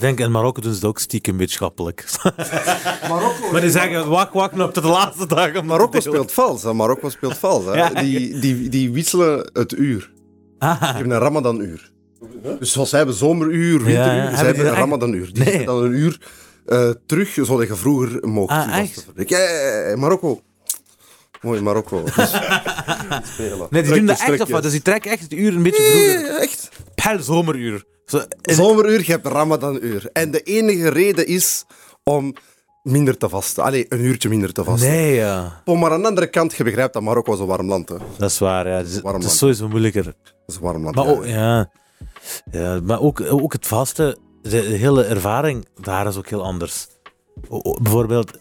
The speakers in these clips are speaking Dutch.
Ik denk in Marokko doen ze het ook stiekem wetenschappelijk. Marokko, maar die zeggen, wak, wak, nog tot de laatste dag. om Marokko speelt vals. Hè. Marokko speelt vals. Hè. Ja, die, die, die wisselen het uur. Ah, Die hebben een Ramadan-uur. Dus zoals zij hebben zomeruur, winteruur, Ja, ja. zij Hebben een er Ramadan-uur. Die Nee. zetten dan een uur eh, terug, zodat je vroeger mocht. Ah, echt? Ja, ja, ja, Marokko. Mooi, Marokko. Dus, nee, die doen dat echt wat? Dus die trekken echt het uur een beetje vroeger. Nee, echt. Per zomeruur. Zo, Zomeruur, je hebt Ramadan-uur. En de enige reden is om minder te vasten. Allee, een uurtje minder te vasten. Nee, ja. Oh, maar aan de andere kant, je begrijpt dat Marokko is een warm land. Hè. Dat is waar, ja. Het is, Warm het is sowieso moeilijker. is een warm land. Maar ja. ook, ja. Ja, maar ook, ook het vaste, de, hele ervaring daar is ook heel anders. O- bijvoorbeeld,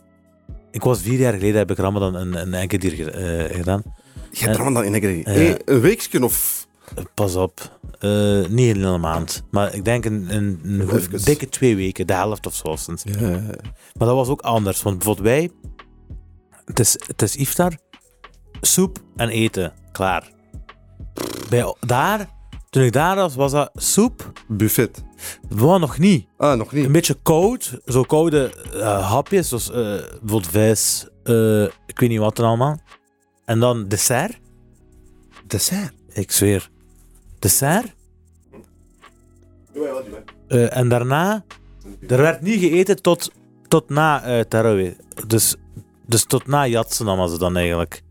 ik was vier jaar geleden, heb ik Ramadan een, een enkele ge- eh, gedaan. Je hebt Ramadan in Ja. hey, Een weekje of... Pas op, eh, niet een hele maand, maar ik denk een, een, een goed- Even. dikke twee weken, de helft of zo. sinds. Maar dat was ook anders, want bijvoorbeeld wij, het is, het is iftar, soep en eten, klaar. Bij, daar, toen ik daar was, was dat soep, Buffet. Wow, nog niet. Ah, nog niet. Een beetje koud. Zo koude eh, hapjes. Zoals eh, bijvoorbeeld vis. ik weet niet wat dan allemaal. En dan dessert. Dessert. Ik zweer. Dessert. Eh, en daarna... Er werd niet gegeten tot, tot na eh Tarawih. Dus, dus tot na Jatsen was het dan eigenlijk.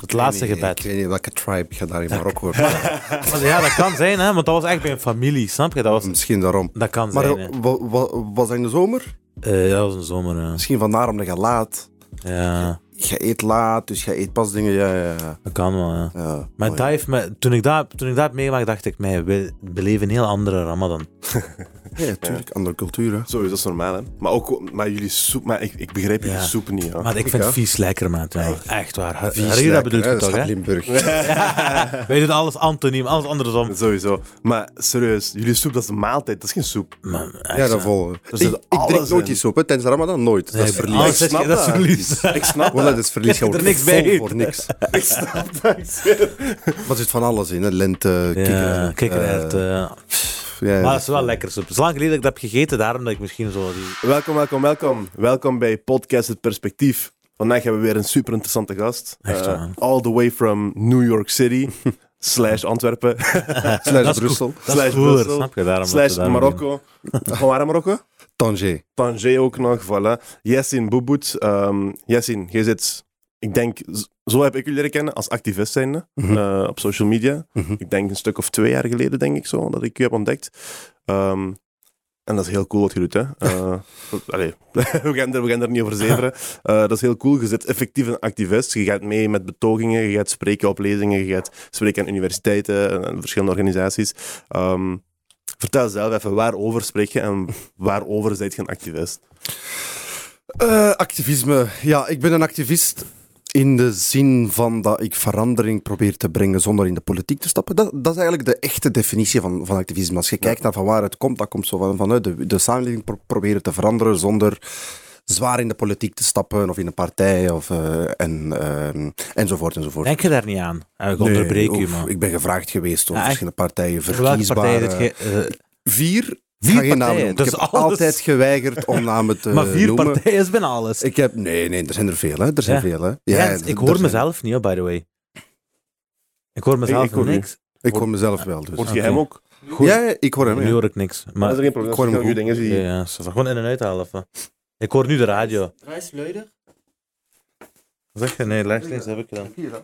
Het laatste Ik weet niet- gebed. Ik weet niet welke tribe je daar in Marokko hebt. Maar ja, dat kan zijn, hè. Want dat was echt bij een familie. Snap je? Dat, was, Misschien daarom. dat kan Maar zijn, wa- was dat in de zomer? Eh, ja, dat was een zomer, ja. Misschien vandaar omdat je laat. Ja, Je eet laat, dus je eet pas dingen. Ja, ja, ja. dat kan wel, ja. ja. Maar Mooi. dat heeft me, toen, ik dat, toen ik dat heb meegemaakt, dacht ik, mij, we beleven een heel andere Ramadan. Ja, natuurlijk. Andere cultuur, hè. Sowieso, dat is normaal, hè. Maar ook, maar jullie soep... Maar ik, ik begrijp jullie Ja. soep niet, ja. Maar ik Ik vind vies lekker, man. Ja, echt waar. Vies Harira bedoelt dat toch, hè? uit Limburg. Wij doen alles antoniem, alles andersom. Sowieso. Maar serieus, jullie soep, dat is een maaltijd. Dat is geen soep. Echt, Ja, dat hè. vol. Er Ik, drink nooit die soep, hè. Tijdens de Ramadan nooit. dat is verlies. Ik snap dat is verlies. Ik snap dat is verlies. Je er niks bij voor niks. Ik snap dat. Maar er zit van alles in, hè. Lente, Ja, kikkererwten, kikkererwten, eh, ja. Maar dat is wel lekker soep. Het is lang geleden dat ik dat heb gegeten, daarom dat ik misschien zo die... Welkom, welkom, welkom. Welkom bij Podcast Het Perspectief. Vandaag hebben we weer een super interessante gast. Echt Eh, waar. all the way from New York City. slash Antwerpen. Slash Brussel. Slash Brussel, snap je? Daarom slash daarom Marokko. Van waar Marokko? Tanger. Tanger ook nog, voilà. Yassin Boubout. Um, Yassin, jij zit, ik denk, zo heb ik jullie leren kennen als activist zijnde Mhm. eh, op social media. Mhm. Ik denk een stuk of twee jaar geleden, denk ik zo, dat ik u heb ontdekt. Ehm, en dat is heel cool wat je doet, hè. Eh, allee, we, gaan er, we gaan er niet over zeveren. Eh, dat is heel cool. Je zit effectief een activist. Je gaat mee met betogingen, je gaat spreken op lezingen, je gaat spreken aan universiteiten en, en verschillende organisaties. Ehm, vertel zelf even, waarover spreek je en waarover zijt je een activist? Activisme. Ja, ik ben een activist in de zin van dat ik verandering probeer te brengen zonder in de politiek te stappen. Dat, dat is eigenlijk de echte definitie van, van activisme. Als je kijkt naar van waar het komt, dat komt zo van, vanuit de, de samenleving pro- proberen te veranderen zonder zwaar in de politiek te stappen of in een partij of, eh, en, ehm, enzovoort enzovoort. Denk je daar niet aan? Eh, Ik Nee, onderbreek u, man. Ik ben gevraagd geweest door Ja, verschillende partijen, welke verkiesbare... eh, Vier? Vier namen partijen, dat Ik is heb alles. altijd geweigerd om namen te maar vier noemen. partijen is bijna alles. Ik heb... Nee, nee, er zijn er veel, hè. Er zijn Ja. veel, hè. Ja, ik hoor zijn- mezelf niet, hoor, by the way. Ik hoor mezelf ik hoor niks. Ik hoor mezelf wel, dus. Hoort je hem ook? Goed. Ja, ik hoor hem, Nu ja. hoor ik niks. Maar dat is er geen probleem. ik hoor hem dingen die... ja, ja, zo, gewoon in en uithalen. Of, wat? ik hoor nu de radio. Reis Leuder? Zeg je? Nee, rechts heb ik gedaan. Hier. Ja,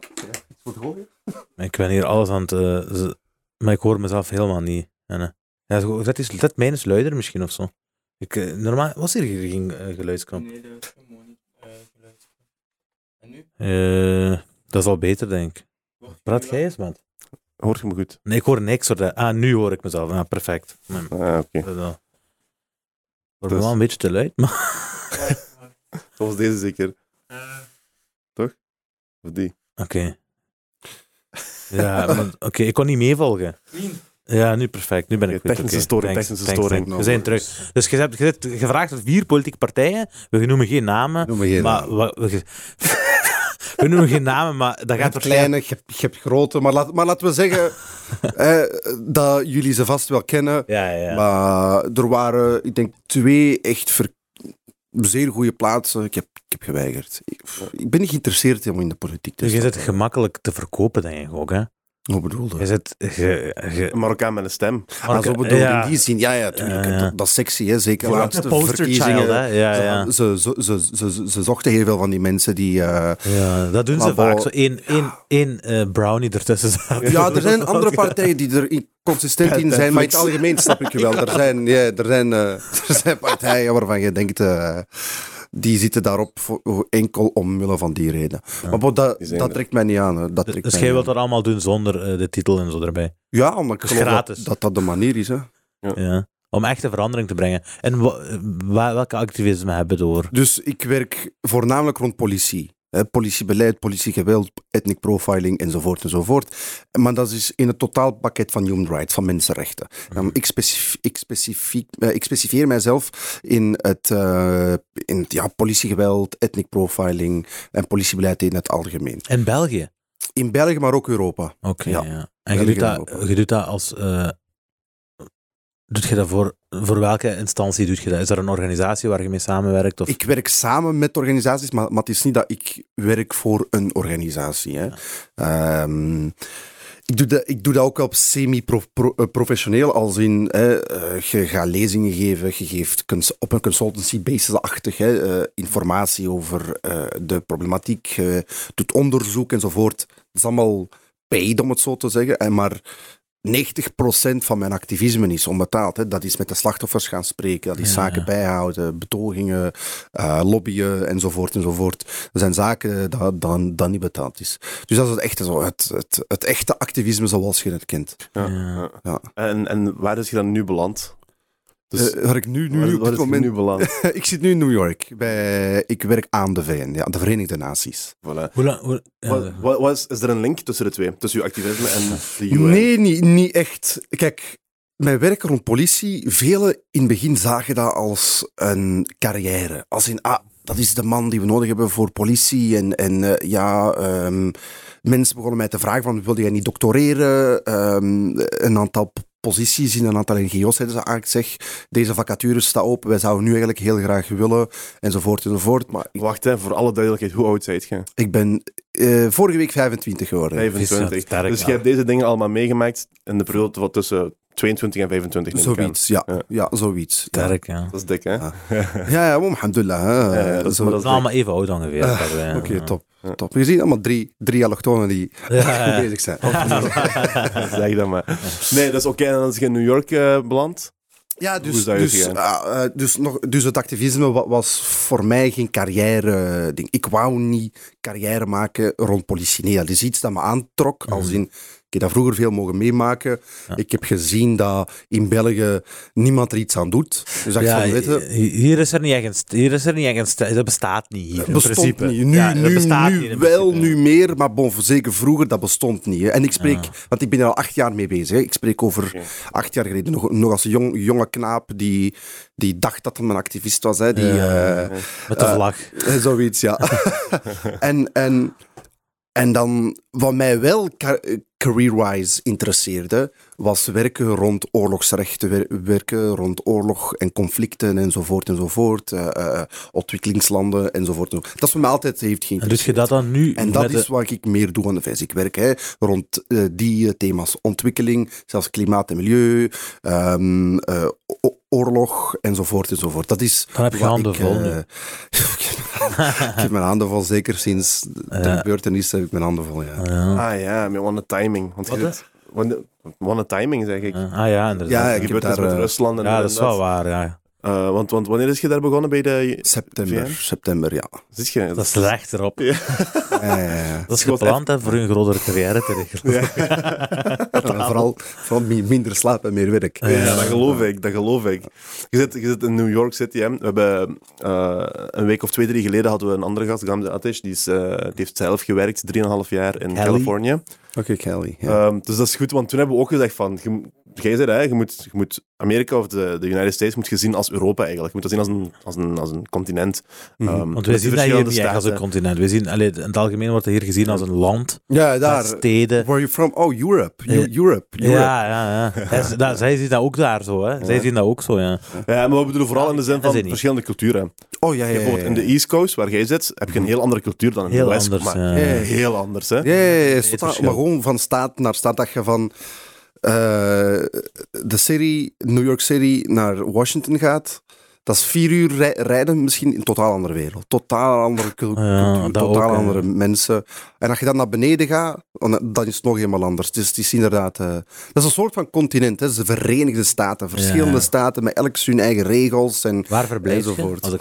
het gooien. Ik ben hier alles aan het... eh, maar ik hoor mezelf helemaal niet. En, ja, dat, is, dat mijn is luider misschien of zo. Ik, eh, normaal was hier geen uh, geluidsknop. Nee, dat is gewoon niet eh, geluid. En nu? Eh, dat is al beter, denk ik. Praat jij eens, man? Hoort je me goed? Nee, ik hoor niks. Hoor. dat- Ah, nu hoor ik mezelf. Ah, perfect. Nee, Ah, oké. dat wel. Wordt Dus- wel een beetje te luid, maar... Zoals deze zeker. Eh, Of die. Oké. Ja, oké, ik kon niet meevolgen. Clean. Ja, nu perfect. Nu ben ik technische Oké, storing, thanks, technische thanks, storing. thanks. We zijn terug. Dus je hebt, je hebt gevraagd aan vier politieke partijen. We noemen geen namen. Maar geen we, We noemen geen namen, maar dat Je gaat waarschijnlijk... kleine, je hebt, je hebt grote, maar, laat, maar laten we zeggen eh, dat jullie ze vast wel kennen. Ja, ja. Maar er waren, ik denk, twee echt ver- zeer goede plaatsen. Ik heb, ik heb geweigerd. Ik, ik ben niet geïnteresseerd helemaal in de politiek. Dus Dus je zit gemakkelijk te verkopen, denk ik ook, hè? Hoe bedoelde Je zit... Je, je, Een Marokkaan met een stem. Ah, zo bedoel ja. in die zin. Ja, ja, tuurlijk. Ja, ja. Dat, dat is sexy, hè. zeker laatste poster verkiezingen. child, hè? Ja, ja. Ze, ze, ze, ze, ze, ze zochten heel veel van die mensen die... eh, Ja, dat doen ze Maar vaak. bo- Zo één, één, één eh, brownie ertussen zetten. Ja, er zijn andere partijen die er consistent in zijn, maar in het algemeen snap ik je wel. Er zijn, ja, er zijn, eh, er zijn partijen waarvan je denkt, eh, die zitten daarop voor, enkel omwille van die reden. Maar dat, dat trekt mij niet aan. hè. Dat trekt Dus mij jij wilt aan. dat allemaal doen zonder eh, de titel en zo erbij. Ja, omdat ik Dus geloof dat, dat dat de manier is. Hè. Ja. Om echte verandering te brengen. En welke activisme hebben we door? Dus ik werk voornamelijk rond politie. Politiebeleid, politiegeweld, ethnic profiling enzovoort enzovoort. Maar dat is in het totaalpakket van human rights, van mensenrechten. Dan ik, specif- ik, specifiek, eh, ik specifieer mijzelf in het, eh, in het ja, politiegeweld, ethnic profiling en politiebeleid in het algemeen. In België? In België, maar ook Europa. Oké, Ja. ja. En je doet, en dat, je doet dat als... eh, doet je dat voor, voor welke instantie doe je dat? Is er een organisatie waar je mee samenwerkt? Of? Ik werk samen met organisaties, maar, maar het is niet dat ik werk voor een organisatie. Hè. Ehm, ik, doe dat, ik doe dat ook op semi-professioneel, als in hè, eh, je gaat lezingen geven, je geeft op een consultancy-basis-achtig hè, eh, informatie over eh, de problematiek, je doet onderzoek enzovoort. Dat is allemaal paid, om het zo te zeggen. En maar 90% van mijn activisme is onbetaald. Hè. Dat is met de slachtoffers gaan spreken, dat is Ja, zaken ja. bijhouden, betogingen, eh, lobbyen enzovoort enzovoort. Dat zijn zaken dat, dat, dat niet betaald is. Dus dat is het echte, zo, het, het, het echte activisme zoals je het kent. Ja. Ja. ja. Ja. En, en waar is je dan nu beland? Dus, Eh, waar ik nu, nu waar, op dit moment... nu beland? ik zit nu in New York. Bij, ik werk aan de VN, ja, de Verenigde Naties. Voilà. Hoe lang... Hoe, ja, Wat, wat, wat is, is er een link tussen de twee? Tussen uw activisme en de UN? Nee, niet, niet echt. Kijk, mijn werk rond politie, velen in het begin zagen dat als een carrière. Als in, ah, dat is de man die we nodig hebben voor politie. En, en eh, ja, ehm, mensen begonnen mij te vragen van, wilde jij niet doctoreren? Ehm, een aantal p- posities in een aantal NGO's hebben ze eigenlijk zeg, deze vacature staat open, wij zouden nu eigenlijk heel graag willen, enzovoort enzovoort. Maar ik, Wacht, hè, voor alle duidelijkheid, hoe oud zijt je? ik ben eh, vorige week 25 geworden. 25. sterk, dus je hebt deze dingen allemaal meegemaakt in de periode wat tussen 22 en 25. neem. Zoiets, ja. Ja. Ja, zoiets. Sterk, ja. Dat is dik, hè? Ja. Ja, ja, alhamdulillah. Hè. Ja, dat is- maar We zijn allemaal even oud ongeveer. Dat wij, Oké, ja. top, Ja. top. Je ziet allemaal drie, drie allochtonen die Ja, ja. bezig zijn. zeg dat maar. Nee, dat is oké. En dan is je in New York eh, beland. Ja, dus, is dat dus, ah, eh, dus, nog, dus het activisme wa- was voor mij geen carrière ding. Ik wou niet carrière maken rond politie. Nee, dat is iets dat me aantrok. Als in, ik heb dat vroeger veel mogen meemaken. Ja. Ik heb gezien dat in België niemand er iets aan doet. Dus dacht Ja, van, weet je, hi- hier is er niet echt Hier is er niet echt dat bestaat niet hier, in bestond principe. niet. Nu, Ja, dat nu, bestaat nu niet in wel, principe. nu meer, maar bon, zeker vroeger, dat bestond niet. Hè. En ik spreek, Ja. want ik ben er al acht jaar mee bezig. Hè. Ik spreek over acht jaar geleden, nog, nog als jong, jonge knaap die, die dacht dat hij een activist was. Hè. Die, Ja. eh, Met de Eh, vlag. eh, Zoiets, ja. en, en, en dan, wat mij wel career-wise interessiert. Was werken rond oorlogsrechten, wer- werken rond oorlog en conflicten enzovoort enzovoort, eh, eh, ontwikkelingslanden enzovoort. enzovoort. Dat is voor mij altijd heeft En doe je dat dan nu? En dat is de- wat ik meer doe aan de VS. Ik werk hè, rond die thema's. Ontwikkeling, zelfs klimaat en milieu, ehm, eh, o- oorlog enzovoort enzovoort. Dat is Dan heb je handen ik, vol nu. ik heb mijn handen vol, zeker sinds de Ja. gebeurtenis heb ik mijn handen vol, ja. Ja. Ah ja, met one timing. Want Wat, one- timing, zeg ik. Ah ja, inderdaad. Ja, ik gebeurt daar, met eh, Rusland en Ja, en dat is wel waar, ja. Eh, want, want wanneer is je daar begonnen bij de... September, VN? september, ja. Zit je? Dat is recht erop. Ja. Ja, ja, ja. Dat is gepland hè, voor een grotere carrière te regelen. Vooral, vooral mi- minder slaap en meer werk. Ja, dat geloof ik, dat geloof ik. Je zit, je zit in New York City. Hè. We hebben eh, een week of twee, drie geleden hadden we een andere gast, Gamze Atish, die, is, eh, die heeft zelf gewerkt, 3,5 jaar in Kelly? Californië. Oké, Kelly. Ehm, dus dat is goed, want toen hebben we ook gezegd van, je, jij zei, hè, je, moet, je moet Amerika of de, de United States moet je zien als Europa eigenlijk. Je moet dat zien als een, als een, als een continent. Mhm. Ehm, Want wij zien dat hier niet echt als een continent. We zien, allee, in het algemeen wordt het hier gezien als een land, ja, daar. steden. Where are you from? Oh, Europe. Eu- Ja. Europe. Europe. Ja, ja, ja. Zij- dat- zij zien dat ook daar zo, hè. Zij Ja. zien dat ook zo, ja. Ja, maar we bedoelen vooral in de zin van verschillende culturen. Oh, ja, ja, ja. Bijvoorbeeld in de East Coast, waar jij zit, heb je een heel andere cultuur dan in Heel de West. anders, maar ja. Ja, ja, ja. heel anders, hè? Ja, ja, ja, maar gewoon van staat naar staat dat je van de city, New York City naar Washington gaat. Dat is vier uur rij- rijden, misschien in een totaal andere wereld. Totaal andere Ja, cultuur, totaal ook, andere mensen. En als je dan naar beneden gaat, dan is het nog helemaal anders. Dus het is inderdaad... eh, dat is een soort van continent, hè. Het is de Verenigde Staten. Verschillende Ja. staten met elk hun eigen regels. En, Waar verblijf je? Enzovoort. Als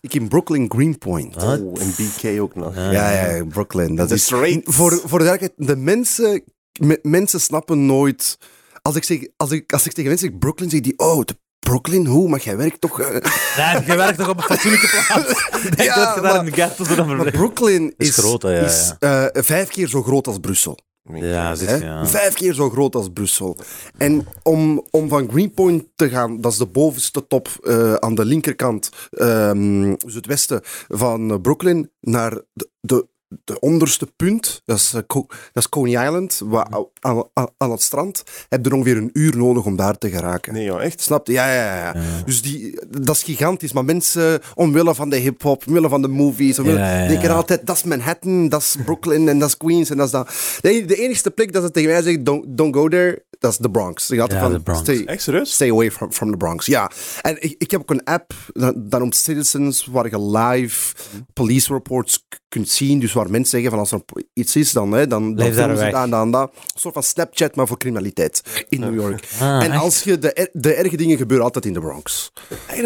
ik in Brooklyn, Greenpoint. Oh, in BK ook nog. Ja. Ja, ja, Brooklyn. Dat is, voor, voor de de mensen, me- mensen snappen nooit. Als ik, zeg, als, ik, als ik tegen mensen zeg Brooklyn, zeg die, oh, de Brooklyn, hoe? Maar jij werkt toch. eh, Nee, je werkt toch op een fatsoenlijke plaats? Denk Ja, dat je daar maar- de ghetto zo dan. Brooklyn Is is, groot, hè, ja, is eh, vijf keer zo groot als Brussel. Ja, zit ja. Vijf keer zo groot als Brussel. En om, om van Greenpoint te gaan, dat is de bovenste top eh, aan de linkerkant, ehm, dus het westen van Brooklyn, naar de, de, de onderste punt, dat is, eh, dat is Coney Island, waar, aan, aan, het strand, heb je er ongeveer een uur nodig om daar te geraken. Nee, joh, echt? Snap je? Ja, ja, ja. ja. Dus die, dat is gigantisch. Maar mensen, omwille van de hip-hop, omwille van de movies, omwille, Ja, ja, ja. denken altijd: dat is Manhattan, dat is Brooklyn en dat is Queens en dat is dat. De, de enige plek dat ze tegen mij zeggen: don't, don't go there, dat is de Bronx. Gaat Ja, van, Bronx. Stay, away from, from the Bronx. Ja. En ik, ik heb ook een app, dat, dat noemt Citizens, waar je live police reports kunt zien. Dus waar mensen zeggen: van als er iets is, dan, hè, dan, dan daar weg. dat. Een soort van Snapchat, maar voor criminaliteit in New York. Ah, en echt? als je de, de erge dingen gebeuren altijd in de Bronx.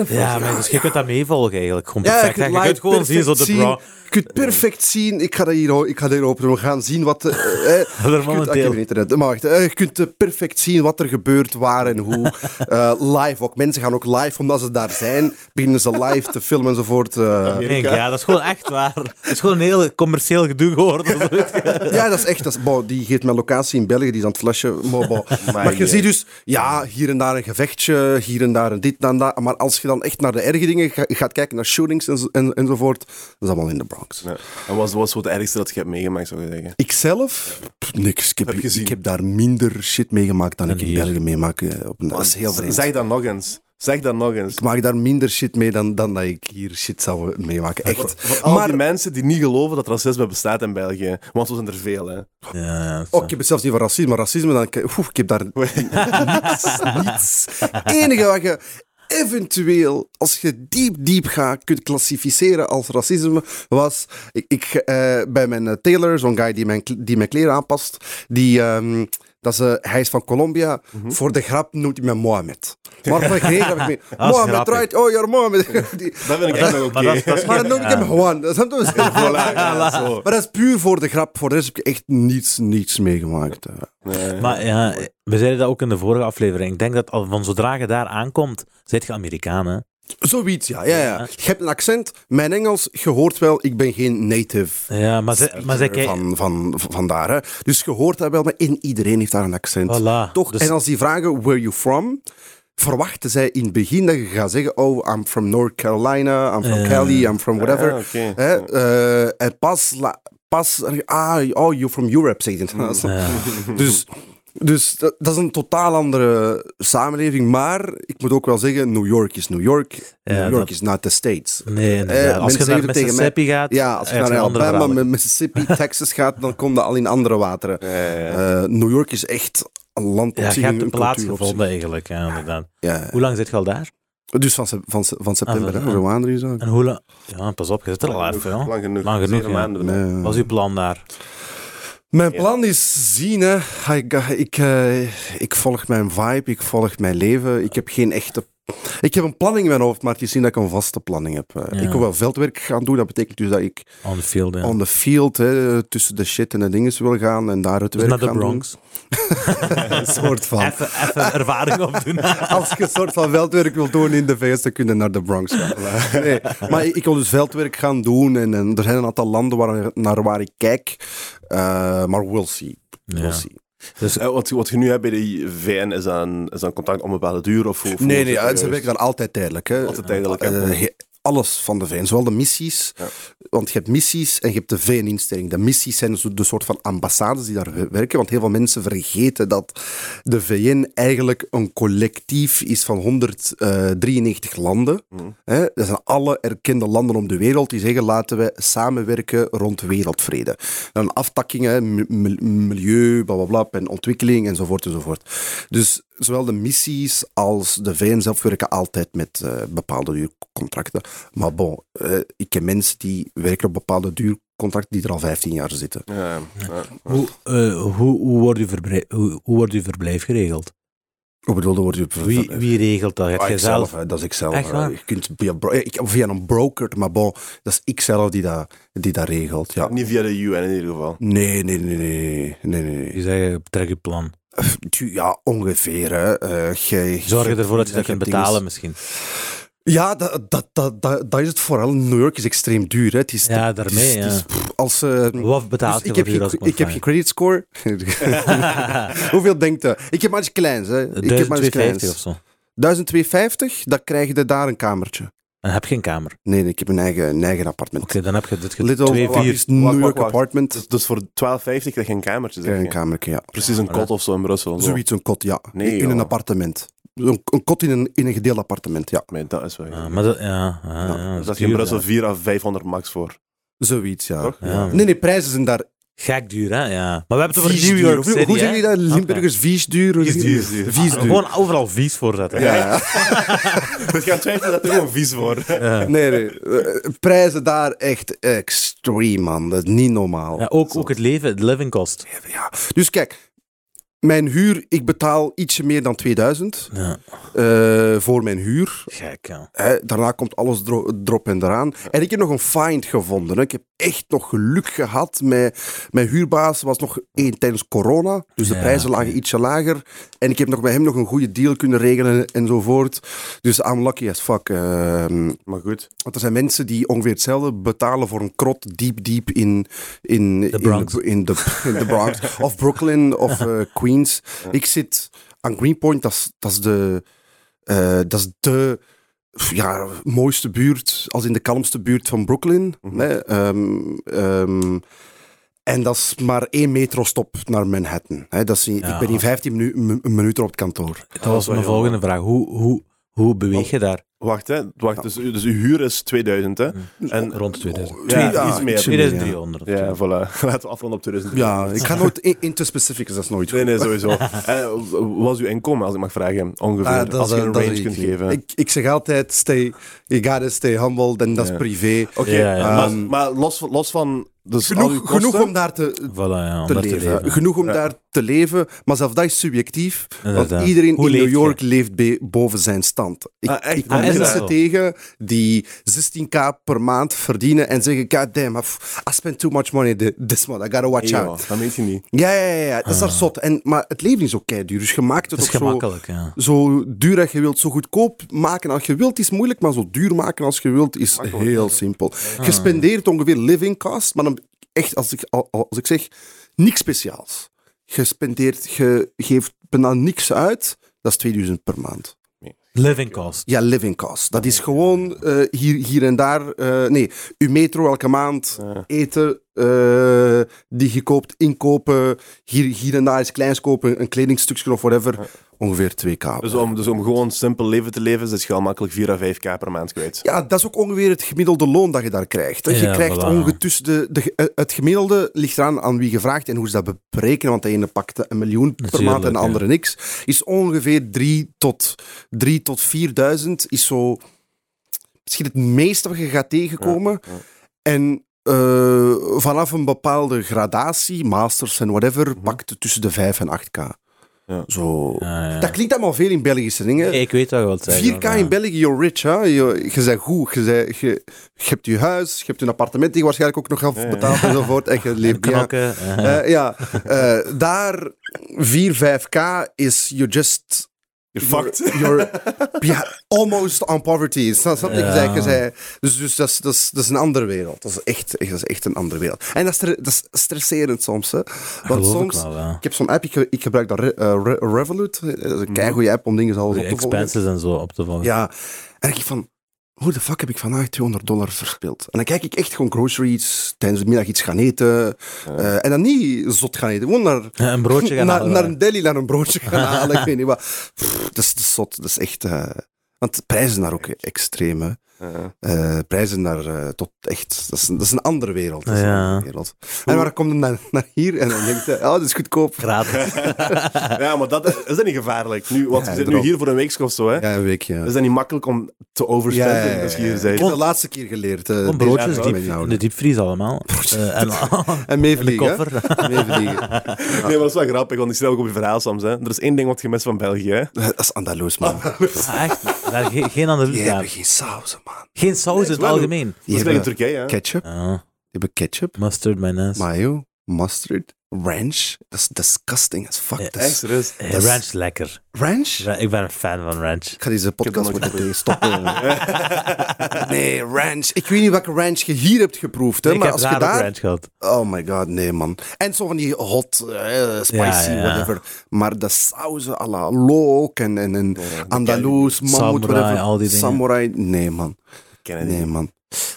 Ja, maar dus je kunt dat meevolgen eigenlijk. Gewoon Ja, perfect. je hè. kunt je kunt gewoon zien zo de. Je kunt perfect zien. Ik ga dat hier, ik ga dat hier openen. We gaan zien wat. eh, eh, je kunt, ah, ik heb het internet. Maar wacht, eh, je kunt perfect zien wat er gebeurt, waar en hoe. Eh, live ook. Mensen gaan ook live, omdat ze daar zijn, beginnen ze live te filmen enzovoort. Nee, ja, dat is gewoon echt waar. Het is gewoon een heel commercieel gedoe je. Ja, dat is echt. Dat is, bon, die geeft mij locatie in België, die is aan het flashen. Maar, maar je ziet dus, ja, hier en daar een gevechtje, hier en daar een dit en dat. Maar als je dan echt naar de erge dingen ga- gaat kijken, naar shootings en, en, enzovoort, dat is allemaal in de Bronx. Ja. En wat was het ergste dat je hebt meegemaakt, zou je zeggen? Ikzelf? Pff, niks. Ik heb, Heb je gezien? ik heb daar minder shit meegemaakt dan Dan ik in hier. België meemaak. eh, Op een, dat is heel vreemd. Zeg dat nog eens. Zeg dat nog eens. Ik maak daar minder shit mee dan, dan dat ik hier shit zou meemaken. Echt. Voor Maar die mensen die niet geloven dat racisme bestaat in België. Want zo zijn er veel, hè. Ja, Oh, ik heb het zelfs niet van racisme. Maar racisme, dan, oef, ik heb daar niets, niets. Het enige wat je eventueel, als je diep, diep gaat, kunt klassificeren als racisme, was... Ik, ik, eh, bij mijn eh, tailor, zo'n guy die mijn, die mijn kleren aanpast, die... ehm, dat hij is van Colombia. Voor de grap noemt hij me Mohammed. Maar van geen heb ik mee. Grappig. right? Oh, you're Mohammed. Die- Dat vind ik echt nog oké. maar dan noem ik ja. hem gewoon. Dat is hem toch- Voilà, ja, zo. Maar dat is puur voor de grap. Voor de rest heb ik echt niets, niets meegemaakt. eh. Nee. Maar ja, we zeiden dat ook in de vorige aflevering. Ik denk dat al van zodra je daar aankomt, zit je Amerikaan, hè? Zoiets, ja, ja, ja. Je hebt een accent. Mijn Engels, je hoort wel, ik ben geen native. Ja, maar ze, maar ze van, van, van daar. Hè. Dus je hoort dat wel, maar in iedereen heeft daar een accent. Voilà. Toch? Dus- En als die vragen, where you from? Verwachten zij in het begin dat je gaat zeggen, oh, I'm from North Carolina, I'm from Ja. Cali, I'm from whatever. Ah. Hè? eh, en pas, la- pas, ah, oh, you're from Europe, zeg je. Ja. Dus, dus dat, dat is een totaal andere samenleving. Maar ik moet ook wel zeggen, New York is New York. Ja, New York dat- is not the States. Nee, Eh, inderdaad. als je naar mij- Mississippi gaat, Ja, als je naar Alabama, Mississippi, Texas gaat, dan kom je al in andere wateren. Ja, ja, ja. Eh, New York is echt een land op Ja, zich. je hebt een plaats gevonden eigenlijk, ja, inderdaad. Hoe lang zit je al daar? Dus van, van, van september, Ah, hè, van- zo aan zo. En hoe lang... Ja, pas op, je zit er al even. Lang genoeg. Lang genoeg. Nee. Wat is uw plan daar? Mijn plan is zien, hè. Ik, ik, eh, ik volg mijn vibe, ik volg mijn leven. Ik heb geen echte Ik heb een planning in mijn hoofd, maar het is niet dat ik een vaste planning heb. Eh, Ja. Ik wil wel veldwerk gaan doen. Dat betekent dus dat ik On the field, ja. on the field, hè, tussen de shit en de dingen wil gaan en daar het Dus werk naar de Bronx. doen. Een soort van. Even, even ervaring opdoen. Als je een soort van veldwerk wil doen in de VS, dan kun je naar de Bronx gaan. Nee, maar ik wil dus veldwerk gaan doen en, en er zijn een aantal landen waar, naar waar ik kijk. Eh, maar we'll see. We'll Ja. see. Dus Eh, wat, wat je nu hebt bij de VN, is dat een, is dat een contract om een bepaalde duur? Of, hoe Nee, nee, ze werken daar altijd tijdelijk. Hè. Altijd tijdelijk, hè. Alles van de VN, zowel de missies, Ja. want je hebt missies en je hebt de VN-instelling. De missies zijn zo- de soort van ambassades die daar we- werken, want heel veel mensen vergeten dat de VN eigenlijk een collectief is van 193 landen. Mhm. Hè. Dat zijn alle erkende landen om de wereld die zeggen laten we samenwerken rond wereldvrede. Dan aftakkingen, mi- mi- milieu, bla bla bla, en ontwikkeling enzovoort enzovoort. Dus zowel de missies als de VN zelf werken altijd met eh, bepaalde duurcontracten. Maar bon, eh, ik ken mensen die werken op bepaalde duurcontracten die er al 15 jaar zitten. Ja, ja. hoe, eh, hoe, hoe, wordt uw verblijf, hoe, hoe wordt uw verblijf geregeld? Hoe bedoel je, word je Wie, wie regelt dat? Heb Ah, ik zelf, hè, dat is ik zelf. Echt hè. waar? Je kunt via, een broker, maar bon, dat is ik zelf die dat, die dat regelt. Ja. Niet via de UN in ieder geval. Nee, nee, nee, nee, nee, nee. Die zeggen, betrek je plan. Ja, ongeveer. Hè. Eh, jij- Zorg ervoor dat je dat kunt betalen misschien. Ja, dat, dat, dat, dat, is het vooral. New York is extreem duur. Hè. Het is, Ja, daarmee, is- het is- ja. pff, als, eh, Wat betaalt dus je ik, heb als ik heb geen credit score. Hoeveel denkt je? Ik heb maar iets kleins. Hè. Ik heb maar iets 1250 kleins. of zo. 1250, dan krijg je daar een kamertje. En heb je geen kamer. Oké, Nee, nee, ik heb een eigen, een eigen appartement. dan heb je dit Little twee, vier. is New York apartment. Dus, dus voor 12,50 krijg je een kamertje, zeg Krijg je een kamertje, ja. Precies een kot of zo in Brussel. Zo. Zoiets, een kot, ja. Nee, in een joh. appartement. Een, een kot in een, in een gedeeld appartement, ja. Nee, dat is wel. Ja, maar dat, ja, ja, ja, dus dat dat is je in duur, Brussel ja. 4 à 500 max voor. Zoiets, ja. Toch? Ja. Nee, nee, prijzen zijn daar Gek duur, hè? Ja. Maar we hebben het over vies New duur. York Hoe, City, hoe zeg je dat? Limburgers vies duur? Hoe Vies duur, vies duur. Duur. Gewoon overal vies voor zetten. Ja, ja. Dus gaan twijfelen dat er gewoon vies wordt. Nee, nee. eh, Prijzen daar echt extreem, man. Dat is niet normaal. Ja, ook, ook het leven, de living cost. Ja. Dus kijk, mijn huur, ik betaal ietsje meer dan 2000 Ja, eh, voor mijn huur. gek, ja. Hè, daarna komt alles dro- erop en eraan. En ik heb nog een find gevonden. Hè. Ik heb echt nog geluk gehad. Met, mijn huurbaas was nog één tijdens corona. Dus de prijzen lagen ietsje lager. En ik heb nog bij hem nog een goede deal kunnen regelen enzovoort. Dus I'm lucky as fuck. Ehm, Maar goed. want er zijn mensen die ongeveer hetzelfde betalen voor een krot diep, diep in, in, in, de, in, de, in de Bronx. of Brooklyn of eh, Queens. Ik zit aan Greenpoint, dat is- dat is de, eh, dat is de ja, mooiste buurt, als in de kalmste buurt van Brooklyn. Mhm. hè. Ehm, ehm, en dat is maar één metrostop naar Manhattan. Hè. Dat is in- Ja. Ik ben in 15 minu- m- minuten op het kantoor. Dat was wel mijn volgende vraag. Hoe, hoe, hoe beweeg je daar? Wacht, hè. Wacht, dus, dus uw huur is 2000, hè? En, Rond 2000. ja, ja, iets meer. ietsje meer. 2300. of Ja, voilà. Laten we afronden op 2000. Ja, ik ga nooit in, in te specifics, dat is nooit goed. Nee, nee, sowieso. En, wat was uw inkomen, als ik mag vragen? Ongeveer. Ah, als is, je een is range kunt geven. Ik, ik zeg altijd, stay, you gotta stay humble, en dat is privé. Oké, Ja, ja. maar, Ehm, maar los, los van... Dus Genoeg, genoeg om daar te, Voilà, ja, om te daar leven. te leven. Genoeg om Ja. daar te leven, maar zelfs dat is subjectief. Inderdaad. Want iedereen Hoe in New je? York leeft boven zijn stand. Ik, Ah, ik kom Ah, mensen tegen die 16k per maand verdienen en zeggen, god damn, I spent too much money thi- this month, I gotta watch out. dat weet je niet. Ja, ja, ja, ja, dat is daar zot. En, maar het leven is ook duur, dus je maakt het Het is ook zo, gemakkelijk, ja. zo duur als je wilt, zo goedkoop maken als je wilt is moeilijk, maar zo duur maken als je wilt is heel simpel. Je spendeert ongeveer living cost, maar dan echt, als ik, al- al- als ik zeg, niks speciaals. Je spendeert, je geeft bijna niks uit, dat is 2000 per maand. Living cost. Ja, living cost. Dat is gewoon eh, hier, hier en daar. eh, nee, uw metro elke maand, eten eh, die je koopt, inkopen. Hier, hier en daar iets kleins kopen, een kledingstukje of whatever. Ongeveer 2k. Dus om, dus om gewoon simpel leven te leven, zit je al makkelijk 4 à 5k per maand kwijt. Ja, dat is ook ongeveer het gemiddelde loon dat je daar krijgt. hè. Je Ja, krijgt voilà. ongeveer de, de, eh, het gemiddelde ligt eraan aan wie je vraagt en hoe ze dat berekenen. Want de ene pakt een miljoen per Natuurlijk, maand en de ja. andere niks. Is ongeveer 3 tot, 3 tot 4000 is zo misschien het meeste wat je gaat tegenkomen. Ja, ja. En eh, vanaf een bepaalde gradatie, masters en whatever, Mhm. pakt het tussen de 5 en 8k. Zo. Ja, ja. Dat klinkt allemaal veel in Belgische dingen. Ik weet wilt zeggen. 4K maar, in België, you're rich. Hè? Je, je bent goed. Je, bent- je, je hebt je huis, je hebt een appartement die je waarschijnlijk ook nog half Ja, ja. betaalt enzovoort. En je leeft. Knokken. eh, Eh, ja, Eh, daar 4, 5K is you just... You're fucked. You're ja, almost on poverty. Snap je? Ja. Dus, dus dat, is, dat, is, dat is een andere wereld. Dat is echt, echt- dat is echt een andere wereld. En dat is, dat is stresserend soms. Hè. Want geloof soms... ik wel, ja. Ik heb zo'n app, ik, ik gebruik dat Re- eh, Re- Revolut. Dat is een keigoede app om dingen De op te volgen. expenses en zo op te volgen. Ja, en ik van, hoe de fuck heb ik vandaag 200 dollar verspild? En dan kijk ik echt gewoon groceries, tijdens de middag iets gaan eten. eh, en dan niet zot gaan eten, gewoon naar, Een broodje gaan naar, halen. naar een deli, naar een broodje gaan halen. ik weet niet wat. Pff, dat, is, dat is zot, dat is echt... eh, want de prijzen daar ook extreem, hè. Ja. Eh, prijzen naar eh, tot echt... Dat is, dat is een andere wereld. Dat is een Ja. andere wereld. En waar komt het naar, naar hier? En dan denkt hij, oh, dat is goedkoop. Gratis. ja, maar dat is, is dat niet gevaarlijk? Nu, want Ja, je zit nu hier voor een week of zo, hè? Ja, een week, ja. Is dat niet makkelijk om te overspenden als je hier Ik heb de laatste keer geleerd. eh, broodjes diep, in de diepvries allemaal. Eh, en, En meevliegen. Meevliegen. Nee, maar dat is wel grappig, want ik stel ook op je verhaal soms. Hè. Er is één ding wat je mist van België. Hè. Dat is Andaloes, man. Ah, echt? Daar, geen, Die ja. hebben geen saus, man. Geen saus in het algemeen. Dat Die is wel in hebben Turkije, hè. ketchup. Ah, Die hebben ketchup, mustard, mayonaise. mayo, mustard, ranch. Dat is disgusting as fuck. Ja, is- Echt, dat is- ranch lekker. ranch? Ra- Ik ben een fan van ranch. Ik ga deze podcast moeten nooit stoppen. nee, ranch. Ik weet niet welke ranch je hier hebt geproefd, hè, ik maar heb als je daar ranch gehad. Oh my god, nee, man. En zo van die hot, eh, spicy, Ja, ja. whatever. Maar de sauzen à la look en, en, en Andaloes, mammoet, Samurai, whatever. al die dingen. Samurai, nee, man. ken het Nee, niet. man.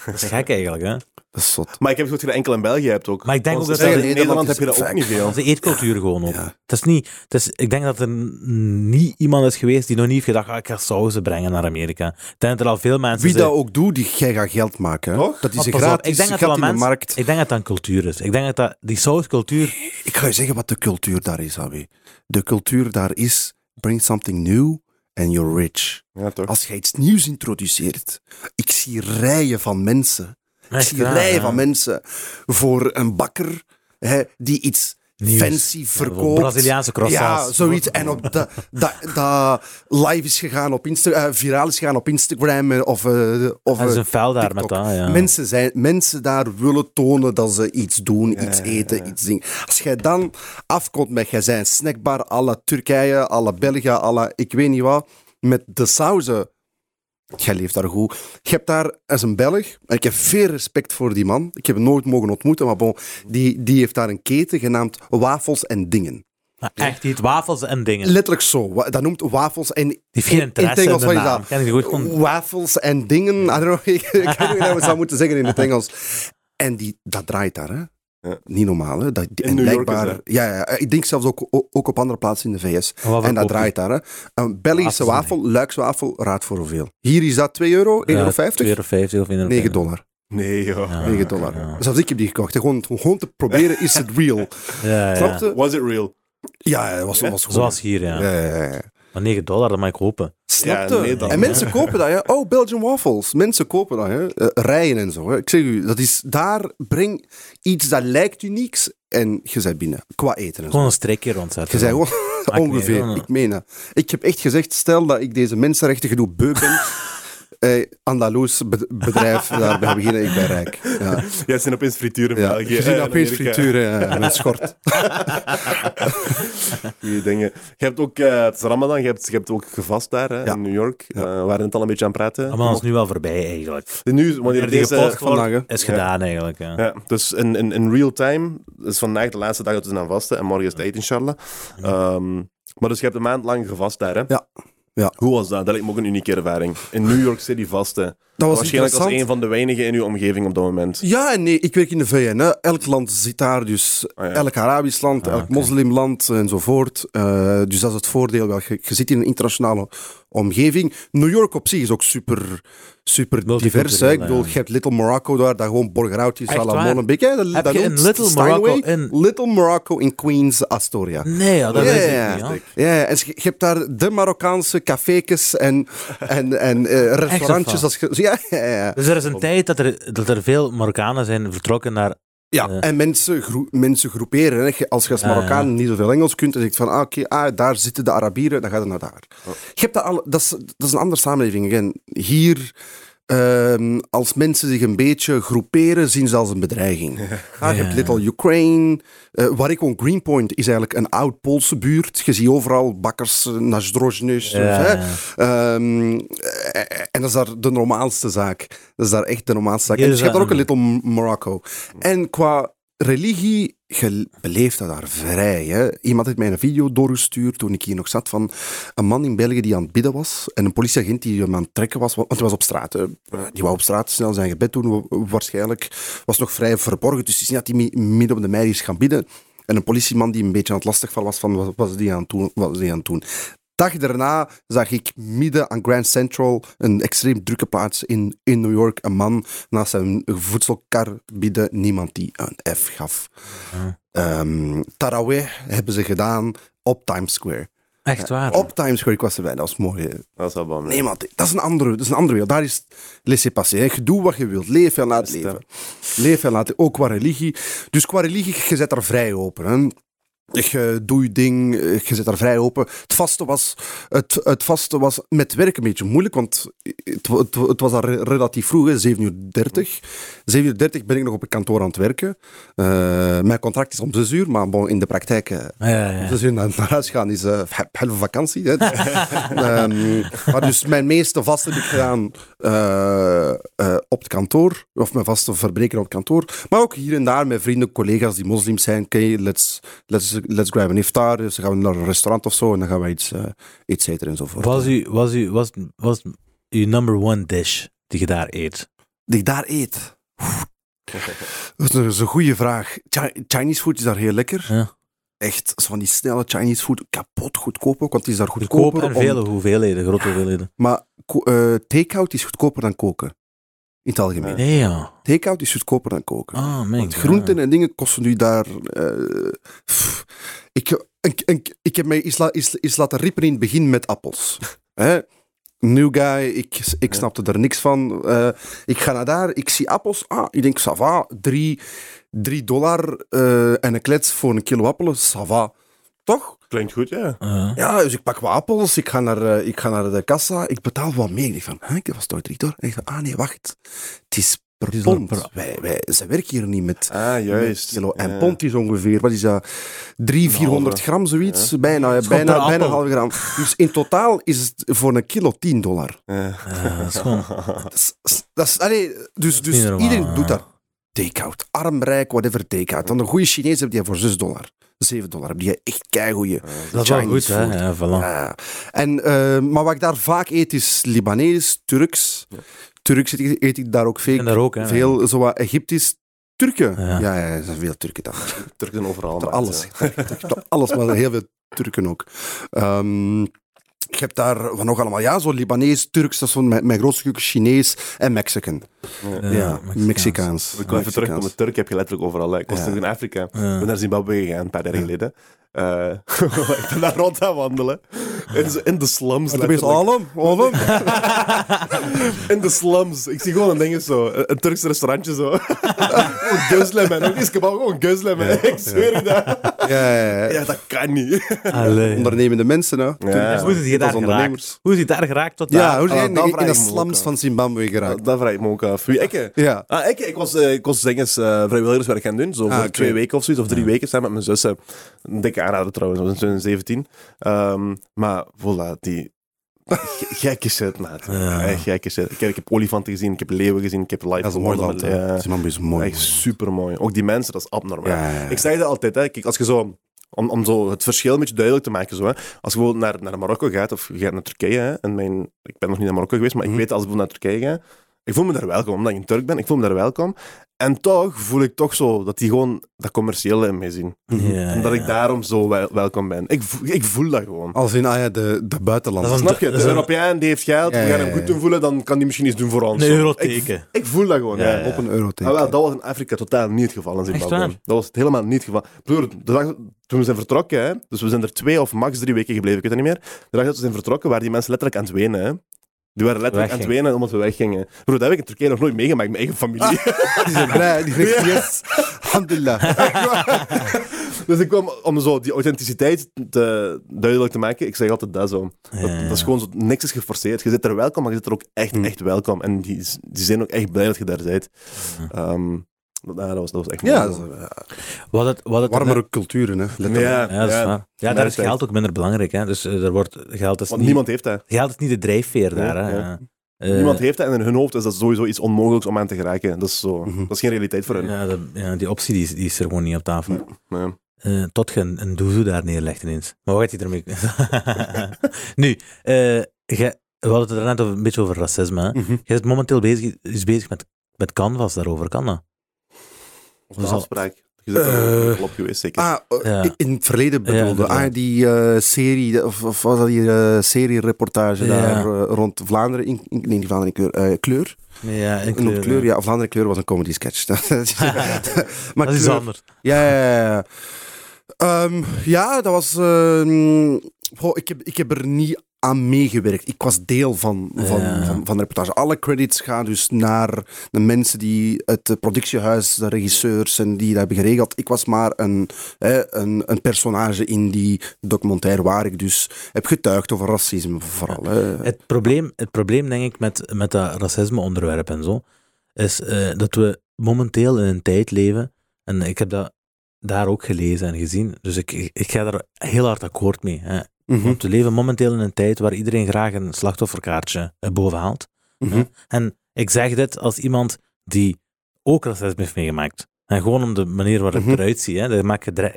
Dat is gek eigenlijk, hè? Dat is zot. Maar ik heb het dat je dat enkel in België hebt ook. Maar ik denk Want ook dat dat- in Nederland heb je dat ook niet veel. Dat is de eetcultuur gewoon ook. Ja. Het is niet, het is, ik denk dat er niet iemand is geweest die nog niet heeft gedacht, ah, ik ga sauzen brengen naar Amerika. Ik denk dat er al veel mensen Wie zijn. dat ook doet, die, jij gaat geld maken. Toch? Dat is een op, gratis ik denk dat in de mensen- markt. Ik denk dat dat een cultuur is. Ik denk dat, dat die sauscultuur... Ik ga je zeggen wat de cultuur daar is, Abi. De cultuur daar is, bring something new and you're rich. Ja, toch? Als je iets nieuws introduceert, ik zie rijen van mensen. Ik zie rijen ja. van mensen voor een bakker hè, die iets Nieuws. fancy Ja, verkoopt. Braziliaanse croissants. Ja, zoiets. En op dat dat dat live is gegaan op Instagram, viraal is gegaan op Instagram eh, of, eh, of Dat is eh, een fel daar met dat, ja. Mensen, zijn, mensen daar willen tonen dat ze iets doen, iets eten, iets dingen. Als jij dan afkomt met, jij zijn snackbar la Turkije, la België, la ik weet niet wat, met de sauzen. Jij leeft daar goed. Je hebt daar als een Belg, en ik heb veel respect voor die man. Ik heb hem nooit mogen ontmoeten, maar bon, die, die heeft daar een keten genaamd Wafels en Dingen. Maar echt, die wafels en dingen. Letterlijk zo. Dat noemt wafels en... Die heeft geen in- interesse in het Engels, in de naam. dat? Je goed Wafels en dingen. I don't know, ik weet niet hoe dat we zou moeten zeggen in het Engels. En die, dat draait daar, hè. Ja. Niet normaal, hè. Dat, In en New York blijkbaar... is ja, ja, ik denk zelfs ook, ook op andere plaatsen in de VS. En wat En dat draait daar, hè. Een Belgische wafel, Luikswafel, raad voor hoeveel? Hier is dat 2 euro, 1,50 Ja, euro? 2,50 of 1,50 9 dollar. Nee, joh. Ja. 9 dollar. ja. Zelfs ik heb die gekocht. Gewoon, gewoon te proberen, is het real? Ja? Was it real? Ja, dat was, was goed. Zoals hier, ja. Ja, ja, ja. Maar 9 dollar, dat mag ik kopen. Snap Ja, je? nee, dan- en mensen kopen dat, hè? Oh, Belgian waffles. Mensen kopen dat, hè? Eh, rijen en zo. Hè? Ik zeg u, dat is daar, breng iets dat lijkt unieks en je bent binnen. Qua eten en zo. Gewoon een streekje rondzetten. Je zei ongeveer. Ik meen dat. Ik heb echt gezegd, stel dat ik deze mensenrechten gedoe beu ben. eh, Andaloes be- bedrijf, daar beginnen, ik ben rijk. Ja. Jij zijn opeens frituur in Ja. België. Je ziet eh, opeens Amerika. frituren eh, met schort. Goeie dingen. Je hebt ook, eh, het is Ramadan, je hebt, je hebt ook gevast daar hè, Ja. in New York. Ja. Eh, we waren het al een beetje aan het praten. Allemaal is nu wel voorbij, eigenlijk. Nu, wanneer deze... wordt, vandaag, is gedaan, eigenlijk. Ja. Ja, dus in, in, in real time is vandaag de laatste dag dat we zijn aan vasten en morgen is het Eid, inshallah. Ehm, maar dus je hebt een maand lang gevast daar, hè? Ja. Ja. Hoe was dat? Dat lijkt me ook een unieke ervaring. In New York City vasten. Dat was Waarschijnlijk als een van de weinigen in uw omgeving op dat moment. Ja en nee, ik werk in de VN. Hè. Elk land zit daar, dus Ah, ja. elk Arabisch land, Ah, elk moslimland enzovoort. Eh, dus dat is het voordeel. Wel, je, je zit in een internationale omgeving. New York op zich is ook super, super divers. Ik bedoel, je hebt Little Morocco daar, dat gewoon borgerhout is? Molenbeek. hè. Dat, Heb dat je Little Steinway Morocco in- Little Morocco in Queens, Astoria. Nee, ja, dat Ja, is ja, niet. Ja. Ja, en je hebt daar de Marokkaanse cafékes en, en, en eh, restaurantjes. Als je, ja, ja, ja. Dus er is een tijd dat er, dat er veel Marokkanen zijn vertrokken naar Ja, en mensen, mensen groeperen. Hè. Als je als Marokkaan niet zoveel Engels kunt, dan zeg je van, ah, oké, ah, daar zitten de Arabieren, dan ga je naar daar. Je hebt dat, al, dat, is, dat is een andere samenleving. Again. Hier, ehm, als mensen zich een beetje groeperen, zien ze als een bedreiging. Ah, je hebt Ja. Little Ukraine. Eh, waar ik woon, Greenpoint, is eigenlijk een oud Poolse buurt. Je ziet overal bakkers. Ja, ja. Eh, en dat is daar de normaalste zaak. Dat is daar echt de normaalste zaak. Hier En dus je hebt daar ook een Little Morocco. En qua religie, je beleeft dat daar vrij. Hè? Iemand heeft mij een video doorgestuurd toen ik hier nog zat van een man in België die aan het bidden was en een politieagent die hem aan het trekken was, want hij was op straat. hè. Die wou op straat snel zijn gebed doen, wa- waarschijnlijk. Was nog vrij verborgen, dus het is niet dat hij mi- midden op de mei is gaan bidden. En een politieman die een beetje aan het lastigvallen was van wat was die aan doen. Wat was die aan het doen. Dag daarna zag ik midden aan Grand Central, een extreem drukke plaats in, in New York, een man naast zijn voedselkar bieden, niemand die een F gaf. Ehm Taraweh hebben ze gedaan op Times Square. Echt waar. Op Times Square, ik was erbij, dat was mooi. Dat is wel. Nee, man, dat is een andere, dat is een andere wereld. Daar is laissez-passer. hè. Je doet wat je wilt. Leef en laat leven. Leef en laat leven. Ook qua religie. Dus qua religie, je zet daar vrij open. Hè. Je doet je ding, eh, je zit daar vrij open. Het vaste was, het, het vaste was met werk een beetje moeilijk, want het, het, het was al re- relatief vroeg, hè, 7 uur 30. 7 uur 30 ben ik nog op een kantoor aan het werken. Eh, mijn contract is om 6 uur, maar bon, in de praktijk eh, Ja, ja, ja. dus naar, naar huis gaan is eh halve vakantie. Hè. Ehm, maar dus mijn meeste vast heb ik gedaan op het kantoor. Of mijn vaste verbreken op het kantoor. Maar ook hier en daar met vrienden, collega's die moslims zijn. Oké, let's, let's, let's grab een iftar. Dus dan gaan we naar een restaurant of zo. En dan gaan we iets, eh, iets eten enzovoort. Was, u, was, u, was, was uw number one dish die je daar eet? Die ik daar eet. Dat is een- goede vraag. Chi- Chinese food is daar heel lekker. Ja. Echt, zo van die snelle Chinese food. Kapot goedkoop ook, want die is daar Goedkoop goedkoper. en om- vele hoeveelheden, grote hoeveelheden. Maar take-out is goedkoper dan koken. In het algemeen. Nee, ja. Take-out is goedkoper dan koken. Oh, man. Want groenten en dingen kosten nu daar. eh, ik, ik, ik, ik heb mij eens, la- eens, eens laten rippen in het begin met appels. Hè? New guy, ik, ik snapte er niks van. Eh, ik ga naar daar, ik zie appels. Ah, ik denk, ça va, drie, drie dollar eh, en een klets voor een kilo appelen, ça va. Toch? Klinkt goed, ja. Uh, Ja, dus ik pak wat appels, ik ga naar, eh, ik ga naar de kassa, ik betaal wat meer. Ik denk van, hè, ik was toch drie door? En ik van, ah nee, wacht. Het is per Het pond. per- Wij, wij, ze werken hier niet met, Ah, juist. met kilo. En Ja. pond is ongeveer, wat is dat? Drie, Een 400 halve. gram, zoiets. Bijna, bijna, bijna een halve gram. Dus in totaal is het voor een kilo 10 dollar. Ja. uh, dat is gewoon... Dat is, dat is, allee, dus dus normaal, iedereen doet dat. Take-out. Arm, rijk, whatever take-out. Dan een goede Chinees heb je voor 6 dollar. 7 dollar. Heb je echt keigoeie Dat is wel goed, hè. Ja, voilà. Ja. En, eh, maar wat ik daar vaak eet is Libanees, Turks. Turks eet ik, daar ook veel. En daar ook, hè. veel zo wat Egyptisch. Turken. Ja. Ja, ja, er zijn veel Turken daar. Turken overal. Alles. alles, maar heel veel Turken ook. Ehm, ik heb daar van nog allemaal, ja, zo Libanees, Turks, dat is zo mijn, mijn grootste stuk Chinees en Mexican. Ja. Ja, Mexicaans. Mexicaans. Ik kom even terug op het Turk heb je letterlijk overal. hè. Ik was Ja. toen in Afrika. Ik Ja. ben naar Zimbabwe gegaan, een paar jaar geleden. Eh, ik ben daar rond aan wandelen. In, in de slums. Je zo, letterlijk. Alem, Alem. In de slums. Ik zie gewoon een ding zo. Een, een Turks restaurantje zo. Gewoon gözlem, man. Ook eens kebab, gewoon man. Ik zweer je dat. Ja, ja, ja. Ja, dat kan niet. Allee. Ondernemende mensen, hè. Ja. Hoe is het hier Dat daar is geraakt? Hoe is het daar geraakt tot Ja, daar? hoe Ah, zijn dat in, de slums van Zimbabwe geraakt? Dat, dat vraag ik me ook af. Wie, ik? Ja. Ah, ik, ik was, eh, ik was eh, vrijwilligerswerk gaan doen. Zo Ah, voor twee weken of zoiets, of drie weken samen met mijn zussen. Een dikke aanrader trouwens, dat was in 2017. Ehm, maar voilà, die. ge- Gekke shit, maat. Ja. Echt gekke shit. Ik heb, ik heb olifanten gezien, ik heb leeuwen gezien, ik heb live Dat is mooi. Ja. Zimbabwe is mooi. Echt super mooi. Ook die mensen, dat is abnormaal. Ja. Ik zeg dat altijd, hè. Kijk, als je zo. Om, om zo het verschil een beetje duidelijk te maken. Zo, hè. Als je bijvoorbeeld naar, naar Marokko gaat of je gaat naar Turkije. Hè, en mijn, ik ben nog niet naar Marokko geweest, maar Mhm. ik weet als ik bijvoorbeeld naar Turkije ga. Ik voel me daar welkom, omdat ik een Turk ben. Ik voel me daar welkom. En toch voel ik toch zo dat die gewoon dat commerciële in mij zien. Ja, Omdat ja. ik daarom zo wel- welkom ben. Ik, voel- ik voel dat gewoon. Als in, ah ja, de, de buitenlandse. Dat is Snap je? Dus een een- Europeaan die heeft geld, Ja, we gaan hem goed doen voelen, dan kan die misschien iets doen voor ons. Een euroteken. Ik, ik voel dat gewoon. Ja. Op een euroteken. Ah, wel, dat was in Afrika totaal niet het geval in Zimbabwe. waar? Dat was het helemaal niet het geval. Broer, de dag, toen we zijn vertrokken, hè, dus we zijn er twee of max drie weken gebleven, ik weet het niet meer. De dag dat we zijn vertrokken, waren die mensen letterlijk aan het wenen. Hè. Die waren letterlijk aan het wenen omdat we weggingen. Broer, dat heb ik in Turkije nog nooit meegemaakt met mijn eigen familie. Die zijn blij. Die Ja. yes, Alhamdulillah. Dus ik kwam om zo die authenticiteit te, duidelijk te maken. Ik zeg altijd dat zo. Dat, is gewoon zo, niks is geforceerd. Je zit er welkom, maar je zit er ook echt, Mm. echt welkom. En die, die zijn ook echt blij dat je daar bent. Dat, ja, dat, was, dat was echt Ja, mooi. is, Wat het, wat het warmere culturen, hè. letterlijk. Ja, Ja, dat is ja. waar. Ja, daar is is geld ook minder belangrijk. Hè. Dus eh, er wordt, geld, is Want niet, niemand heeft dat. geld is niet de drijfveer daar. Hè. Ja, Ja. Eh, niemand heeft dat en in hun hoofd is dat sowieso iets onmogelijks om aan te geraken. Dat is, zo, Mhm. dat is geen realiteit voor hen. ja, dat- ja, die optie die is, die is er gewoon niet op tafel. Nee. Eh, tot je een, een doezoe daar neerlegt ineens. Maar wat gaat hij ermee? nu, eh, jij- we hadden het er net over, een beetje over racisme. Hè? Mhm. Jij bent momenteel bezig, is bezig met, met Canvas daarover. Kan dat? Of de zal- afspraak. Je bent uh, op geweest, zeker. Ah, eh, Ja. in het verleden Ja, bedoelde. inderdaad. ah, die eh, serie, of, of was dat die eh serie-reportage Ja. daar rond Vlaanderen, in, in- nee, niet Vlaanderen, in kleur, eh, kleur. Ja, in Kleur, kleur, ja, Vlaanderen kleur was een comedy sketch. maar dat is kleur- anders. Ja, ja, ja, ja. Ehm, ja, dat was. ehm, goh, ik, heb, ik heb er niet aan meegewerkt. Ik was deel van, van, Ja. van, van de reportage. Alle credits gaan dus naar de mensen die het eh, productiehuis, de regisseurs en die dat hebben geregeld. Ik was maar een, hè, een, een personage in die documentaire waar ik dus heb getuigd over racisme vooral. Hè. Het probleem, het probleem denk ik met, met dat racisme-onderwerp en zo, is eh, dat we momenteel in een tijd leven, en ik heb dat daar ook gelezen en gezien, dus ik, ik ga daar heel hard akkoord mee. Hè. Mhm, Want we leven momenteel in een tijd waar iedereen graag een slachtofferkaartje eh, bovenhaalt. mhm. En ik zeg dit als iemand die ook racisme heeft meegemaakt. En gewoon om de manier waarop Mhm. het eruit ziet. Hè. Dat maakt gedre-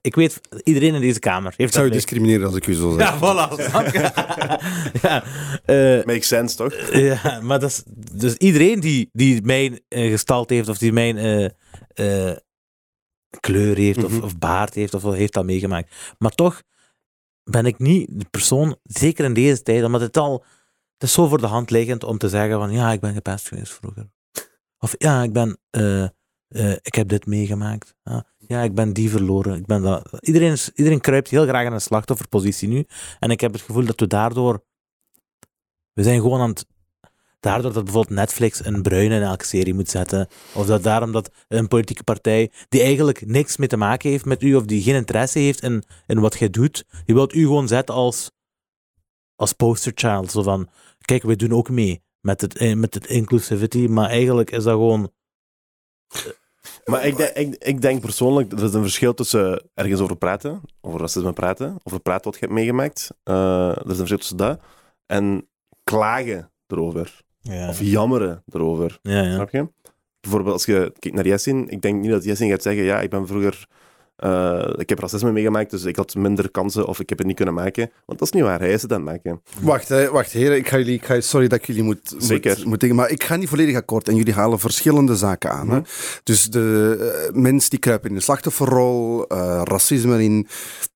Ik weet, iedereen in deze kamer Ik heeft zou je discrimineren als ik u zo zeg. Ja, voilà. ja, eh, Makes sense, toch? ja, maar dat is, dus iedereen die, die mijn eh, gestalte heeft of die mijn eh, eh, kleur heeft of, Mhm. of baard heeft of heeft dat meegemaakt. Maar toch ben ik niet de persoon, zeker in deze tijd, omdat het al, het is zo voor de hand liggend om te zeggen van ja, ik ben gepest geweest vroeger. Of ja, ik ben, eh, eh, ik heb dit meegemaakt. Ja, ik ben die verloren. Ik ben dat. Iedereen, iedereen kruipt heel graag in een slachtofferpositie nu. En ik heb het gevoel dat we daardoor, we zijn gewoon aan het Daardoor dat bijvoorbeeld Netflix een bruin in elke serie moet zetten. Of dat daarom dat een politieke partij die eigenlijk niks mee te maken heeft met u, of die geen interesse heeft in, in wat jij doet, die wilt u gewoon zetten als, als posterchild. Zo van, kijk, wij doen ook mee met het, eh, met het inclusivity, maar eigenlijk is dat gewoon... Maar ik, denk- ik, ik denk persoonlijk, er is een verschil tussen ergens over praten, over racisme praten, over praten wat je hebt meegemaakt. Eh, er is een verschil tussen dat en klagen erover. Ja, Of jammeren erover. ja, ja. Snap je? Bijvoorbeeld als je kijkt naar Jessin, ik denk niet dat Jessin gaat zeggen, ja, ik ben vroeger... eh, ik heb racisme meegemaakt, dus ik had minder kansen of ik heb het niet kunnen maken. Want dat is niet waar, hij is het aan het maken. Wacht, hè, wacht heren. Ik ga jullie, ik ga, sorry dat ik jullie moet, Zeker. moet, maar ik ga niet volledig akkoord en jullie halen verschillende zaken aan. Hè? Mhm. Dus de eh, mensen die kruipen in de slachtofferrol, eh, racisme in,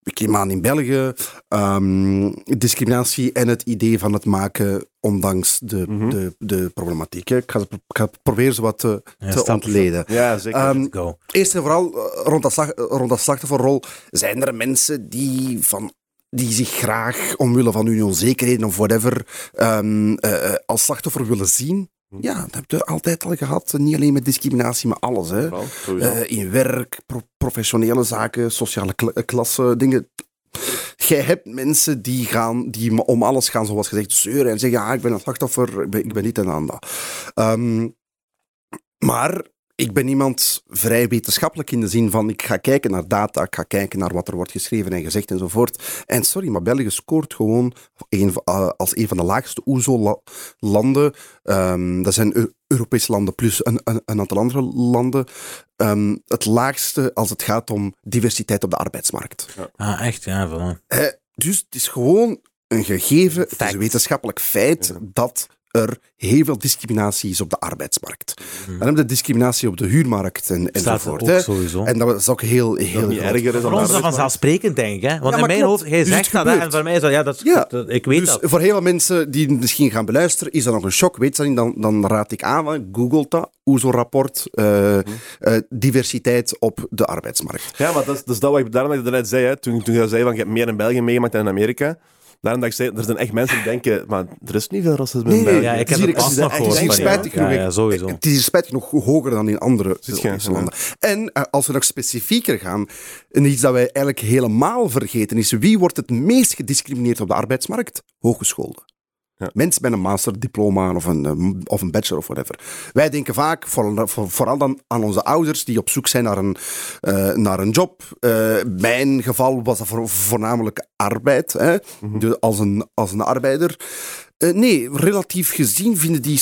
ik neem aan in België, ehm, discriminatie en het idee van het maken ondanks de, Mhm. de, de problematiek. hè. Ik ga, ik ga proberen ze wat te, Ja, te voor ontleden. Ja, zeker. Ehm, Go. Eerst en vooral eh, rond dat, slag, eh, rond dat slachtofferrol zijn er mensen die, van, die zich graag omwille van hun onzekerheden of whatever ehm, eh, eh, als slachtoffer willen zien. Ja, dat heb je altijd al gehad. Niet alleen met discriminatie, maar alles. Hè. Eh, in werk, pro- professionele zaken, sociale kla- eh, klasse, dingen. Jij hebt mensen die, gaan, die om alles gaan, zoals gezegd, zeuren en zeggen: ja, ik ben een slachtoffer, ik ben, ben dit en aan dat. Ehm, maar ik ben iemand vrij wetenschappelijk in de zin van ik ga kijken naar data, ik ga kijken naar wat er wordt geschreven en gezegd enzovoort. En sorry, maar België scoort gewoon eh, als een van de laagste OESO-landen. Ehm, dat zijn Europese landen plus een, een, een aantal andere landen. Ehm, het laagste als het gaat om diversiteit op de arbeidsmarkt. Ah, echt? Ja, voilà. Dus het is gewoon een gegeven, het is Fact. een wetenschappelijk feit dat er heel veel discriminatie is op de arbeidsmarkt. Dan hebben we discriminatie op de huurmarkt en, enzovoort. ook hè. sowieso. En dat is ook heel, heel dat niet erger is Voor dan ons is dat vanzelfsprekend, denk ik. Hè? Want Ja, in mijn klopt. hoofd, jij Dus zegt dat, hè, en voor mij is dat, ja, dat, is- Ja. dat- ik weet dus dat. voor heel veel mensen die misschien gaan beluisteren, is dat nog een shock. Weet ze dat niet, dan, dan raad ik aan, google dat, OESO-rapport, eh, eh, diversiteit op de arbeidsmarkt. Ja, maar dat is, dat is dat wat ik daarom dat ik daarnet zei. Hè. Toen, toen je zei van je hebt meer in België meegemaakt dan in Amerika. Daarom dat ik zei, er zijn echt mensen die denken, maar er is niet veel racisme Nee, in België. Ja, ik Het heb is het pas nog is gehoord spijtig genoeg. Ja, ja, sowieso. Het is hier spijtig nog hoger dan in andere Europese landen. En eh, als we nog specifieker gaan, en iets dat wij eigenlijk helemaal vergeten is, wie wordt het meest gediscrimineerd op de arbeidsmarkt? Hogescholen. Ja. Mensen met een masterdiploma of een, eh, of een bachelor of whatever. Wij denken vaak, voor- voor- vooral dan aan onze ouders die op zoek zijn naar een, eh, naar een job. Eh, mijn geval was dat voor- voornamelijk arbeid, hè? Mhm. Dus als, een, als een arbeider. Eh, nee, relatief gezien vinden die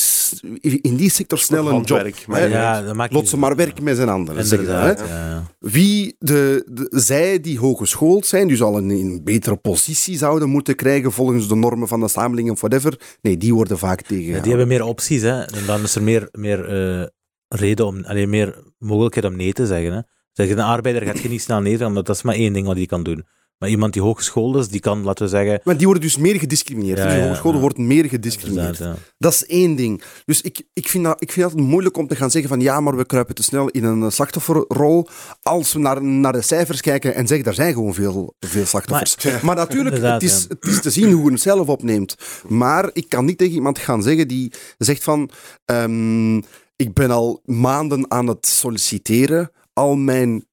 in die sector snel een job. maar. Ja, dat maakt Lot ze maar werken met zijn. Inderdaad, ja. Wie de, de- zij die hogeschoold zijn, dus al een, een betere positie zouden moeten krijgen volgens de normen van de samenleving of whatever, nee, die worden vaak tegen. Ja, die hebben meer opties, hè. En dan is er meer, meer eh, reden om, alleen meer mogelijkheid om nee te zeggen. Hè. Zeg, een arbeider gaat je niet snel nee zeggen, omdat dat is maar één ding wat hij kan doen. Maar iemand die hogeschoold is, die kan, laten we zeggen... Maar die worden dus meer gediscrimineerd. Ja, dus hogescholen ja. worden meer gediscrimineerd. Dat is één ding. Dus ik, ik, vind dat, ik vind dat moeilijk om te gaan zeggen van ja, maar we kruipen te snel in een slachtofferrol. Als we naar, naar de cijfers kijken en zeggen, er zijn gewoon veel, veel slachtoffers. Maar, natuurlijk, het is, het is te zien hoe het zelf opneemt. Maar ik kan niet tegen iemand gaan zeggen die zegt van ehm, ik ben al maanden aan het solliciteren. Al mijn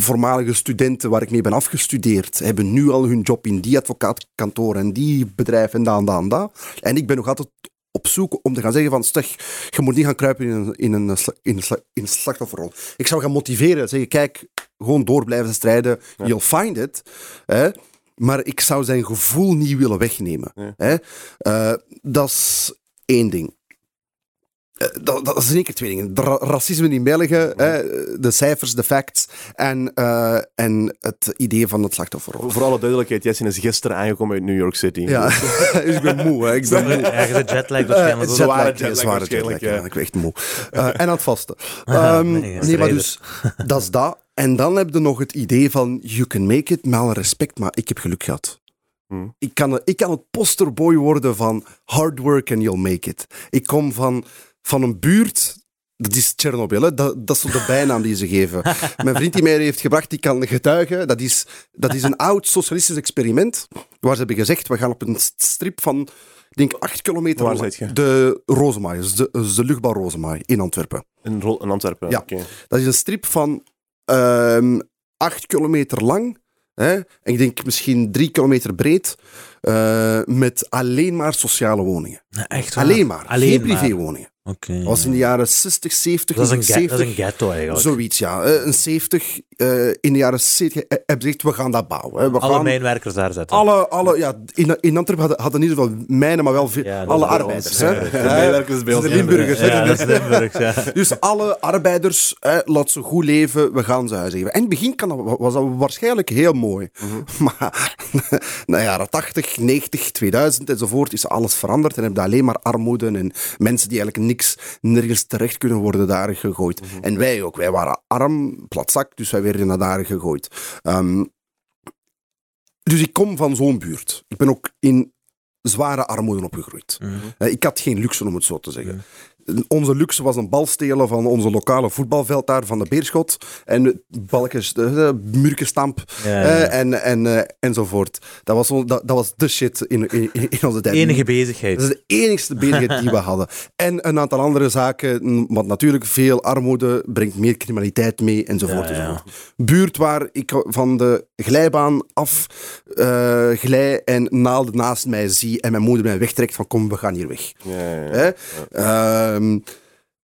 voormalige studenten waar ik mee ben afgestudeerd, hebben nu al hun job in die advocaatkantoor en die bedrijf en dat en dat en dat. En ik ben nog altijd op zoek om te gaan zeggen van, zeg, je moet niet gaan kruipen in een, in een, in een, sla- in een slachtofferrol. Ik zou gaan motiveren, zeggen, kijk, gewoon door blijven strijden, you'll find it. Hè? Maar ik zou zijn gevoel niet willen wegnemen. Ja. Hè? Eh, dat is één ding. Eh, Dat, dat is zeker twee dingen. Ra- racisme in België, hè, de cijfers, de facts en, eh, en het idee van het slachtofferrol. Voor alle duidelijkheid, Jesse is gisteren aangekomen uit New York City. Ja, dus ik ben moe. Hè. Ik ben moe. Zit jetlag Eh, waarschijnlijk. ook. zware jetlag, jetlag zware waarschijnlijk, jetlag, ja. ja. Ik ben echt moe. Eh, en aan het vasten. Ehm, nee, maar dus, dat is dat. En dan heb je nog het idee van, you can make it, met alle respect, maar ik heb geluk gehad. Hmm. Ik kan, ik kan het posterboy worden van hard work and you'll make it. Ik kom van, van een buurt, dat is Tsjernobyl, hè? Dat, dat is de bijnaam die ze geven. Mijn vriend die mij heeft gebracht, die kan getuigen, dat is, dat is een oud socialistisch experiment, waar ze hebben gezegd, we gaan op een strip van, ik denk, acht kilometer Waar lang- zit je? De Rozemaai, dus de, dus de luchtbouw Rozemaai in Antwerpen. In, Antwerpen. Ja. Dat is een strip van ehm 8 kilometer lang. Hè? En ik denk misschien 3 kilometer breed. eh, met alleen maar sociale woningen. Echt waar? Alleen maar. Alleen geen privéwoningen. Oké. Dat was in de jaren 60, 70. Dat is een, ge- 70, dat is een ghetto eigenlijk. Zoiets, ja. Eh, Een 70. eh, in de jaren 70 eh, hebben ze gezegd, we gaan dat bouwen. hè. We Alle gaan mijnwerkers daar zetten. alle, alle, ja, in, in Antwerpen hadden, hadden niet zoveel mijnen, maar wel veel, Ja, dat alle arbeiders. Hè? De mijnwerkers bij ons. de Limburgers. Ja, dat is Limburgs, ja. Dus alle arbeiders, hè, laat ze goed leven, we gaan ze huisgeven. In het begin kan dat, was dat waarschijnlijk heel mooi. Maar na jaren 80, 90, 2000 enzovoort is alles veranderd en heb je alleen maar armoede en mensen die eigenlijk niks, nergens terecht kunnen worden daar gegooid. En wij ook. Wij waren arm, platzak, dus wij werden naar daar gegooid. Ehm, dus ik kom van zo'n buurt. Ik ben ook in zware armoede opgegroeid. Mhm. Eh, Ik had geen luxe, om het zo te zeggen. Onze luxe was een bal stelen van onze lokale voetbalveld daar, van de Beerschot. En balkjes, muurkenstamp Ja, ja. eh, en, en, eh, enzovoort. Dat was, dat, dat was de shit in, in, in onze tijd. Enige bezigheid. Dat is de enigste bezigheid die we hadden. En een aantal andere zaken, mm, want natuurlijk veel armoede brengt meer criminaliteit mee, enzovoort. Ja, ja. enzovoort. Buurt waar ik van de glijbaan af eh glij en naalden naast mij zie en mijn moeder mij wegtrekt van kom, we gaan hier weg. Ja, ja, Ehm,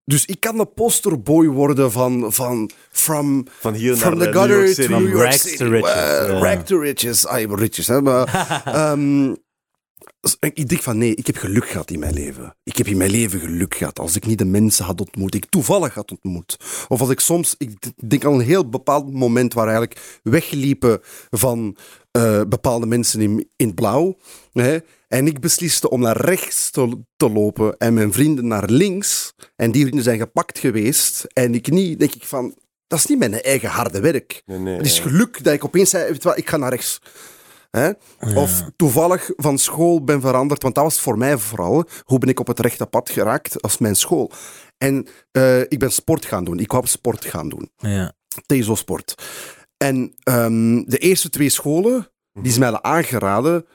dus ik kan de posterboy worden van, van from, Van hier from naar the eh, New York gutter to New York rags City. to riches, ja. rag to riches. Ah, riches, hè. Maar, ehm, ik denk van nee, ik heb geluk gehad in mijn leven. Ik heb in mijn leven geluk gehad. Als ik niet de mensen had ontmoet, die ik toevallig had ontmoet. Of als ik soms, ik denk aan een heel bepaald moment waar eigenlijk wegliepen van eh, bepaalde mensen in, in het blauw. Hè, en ik besliste om naar rechts te, te lopen en mijn vrienden naar links. En die vrienden zijn gepakt geweest. En ik niet, denk ik van, dat is niet mijn eigen harde werk. Nee, nee, Het is geluk dat ik opeens zei, ik ga naar rechts. Hè? Of toevallig van school ben veranderd, want dat was voor mij vooral. Hoe ben ik op het rechte pad geraakt als mijn school? En eh, ik ben sport gaan doen. Ik wou sport gaan doen. Ja. Tezo-sport. En ehm, de eerste twee scholen, die ze mij hadden aangeraden,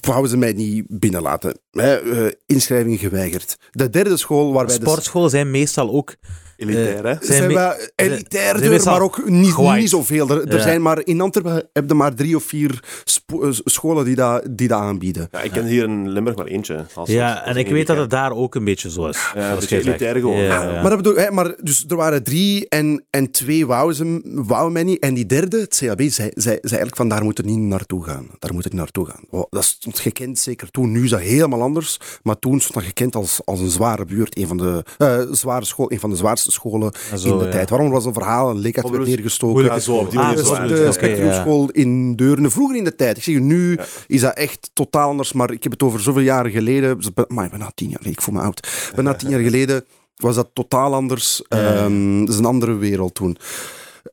wouden ze mij niet binnenlaten. Hè, eh, inschrijving geweigerd. De derde school waarbij de Sportscholen zijn meestal ook... Elitair, hè? zijn zijn me- wel zijn meestal maar ook niet, niet zoveel. Er, er Ja. zijn maar, in Antwerpen heb je maar drie of vier spo- eh, scholen die dat, die dat aanbieden. Ja, ik ken hier in Limburg maar eentje. Als, Ja, als- en ik weet dat het elitair. daar ook een beetje zo is. Ja, elitair gewoon. Ja, Ja, ja. Maar, dat bedoel, hè, maar dus er waren drie en, en twee wouden, ze, wouden mij niet. En die derde, het CAB, zei, zei, zei eigenlijk van daar moet het niet naartoe gaan. Daar moet het niet naartoe gaan. Oh, dat stond gekend zeker toen. Nu is dat helemaal anders. Maar toen stond dat gekend als, als een zware buurt. Een van de, eh, zware school, een van de zwaarste scholen zo, in de ja. tijd. Waarom was een verhaal, een leek werd bedoel, neergestoken. Ja, zo op die Ah, zo, zwaar. de spectrumschool in Deurne. Vroeger in de tijd. Ik zeg nu is dat echt totaal anders. Maar ik heb het over zoveel jaren geleden. Maar bijna tien jaar. Ik voel me oud. Bijna tien jaar geleden was dat totaal anders. Ehm, dat is een andere wereld toen.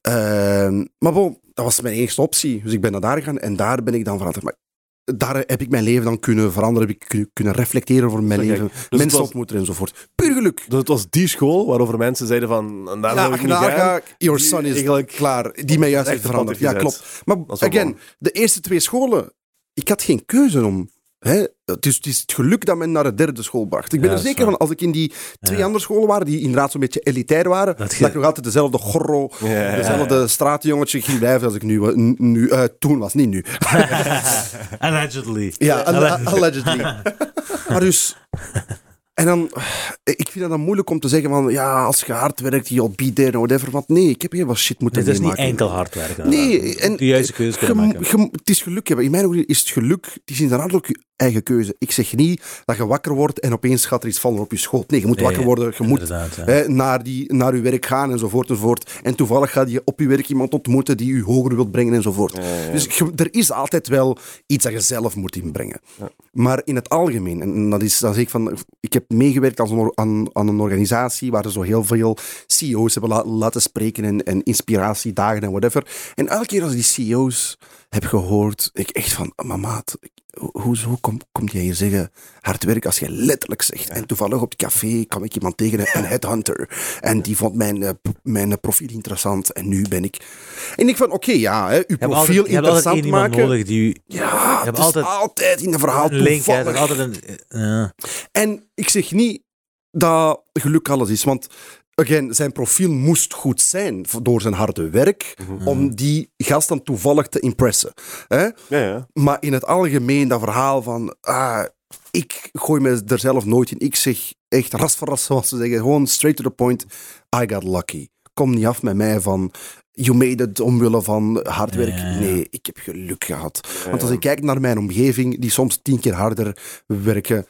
Ehm, maar bon, dat was mijn enige optie. Dus ik ben naar daar gegaan en daar ben ik dan veranderd. Maar daar heb ik mijn leven dan kunnen veranderen. Heb ik kun- kunnen reflecteren over mijn leven. Dus mensen was- ontmoeten enzovoort. Puur geluk. Dus het was die school waarover mensen zeiden van... En daar Ja, ik niet gaan. your son is eigenlijk- klaar. Die mij juist heeft veranderd. Ja, klopt. Maar again, de eerste twee scholen, ik had geen keuze om. Hè? Het, is, het is het geluk dat men naar de derde school bracht. Ik ben Ja, er zeker van, als ik in die twee Ja. andere scholen waren, die inderdaad zo'n beetje elitair waren, dat, ik nog altijd dezelfde gorro, Ja, dezelfde straatjongetje ging blijven als ik nu, n- nu eh, toen was, niet nu. Allegedly. Ja, alle- Allegedly. allegedly. maar dus... En dan, ik vind het dan moeilijk om te zeggen van, ja, als je hard werkt, you'll be there, whatever. Want nee, ik heb heel wat shit moeten Het is niet enkel hard werken. Nee, en de juiste keuze kunnen je- maken. je- het is geluk hebben. In mijn ogen is het geluk, het is inderdaad ook je eigen keuze. Ik zeg niet dat je wakker wordt en opeens gaat er iets vallen op je schoot. Nee, je moet Nee, wakker worden, je moet ja. hè, naar, die, naar je werk gaan enzovoort enzovoort. En toevallig ga je op je werk iemand ontmoeten die je hoger wilt brengen enzovoort. Dus je- er is altijd wel iets dat je zelf moet inbrengen. Maar in het algemeen, en dat is, dat zeg ik van, ik heb meegewerkt als een, aan, aan een organisatie waar er zo heel veel CEO's hebben la- laten spreken en, en inspiratiedagen en whatever. En elke keer als die CEO's heb gehoord, ik echt van, maar maat, ho- hoezo kom, komt jij hier zeggen hard werk als je letterlijk zegt. En toevallig op het café kwam ik iemand tegen, een headhunter. En die vond mijn, eh, mijn profiel interessant. En nu ben ik... En ik van, oké, ja, hè, uw Je hebt profiel altijd, je hebt interessant maken. nodig die u... Ja, hebt het is altijd altijd, in een verhaal een link, altijd een... ja. En ik zeg niet dat geluk alles is, want again, zijn profiel moest goed zijn door zijn harde werk om die gast dan toevallig te impressen. Hè? Ja, ja. Maar in het algemeen, dat verhaal van... Ah, ik gooi me er zelf nooit in. Ik zeg echt ras voor ras, zoals ze zeggen. Gewoon straight to the point. I got lucky. Kom niet af met mij van... You made it omwille van hard werk. Ja, ja. Nee, ik heb geluk gehad. Want als ik kijk naar mijn omgeving, die soms tien keer harder werken...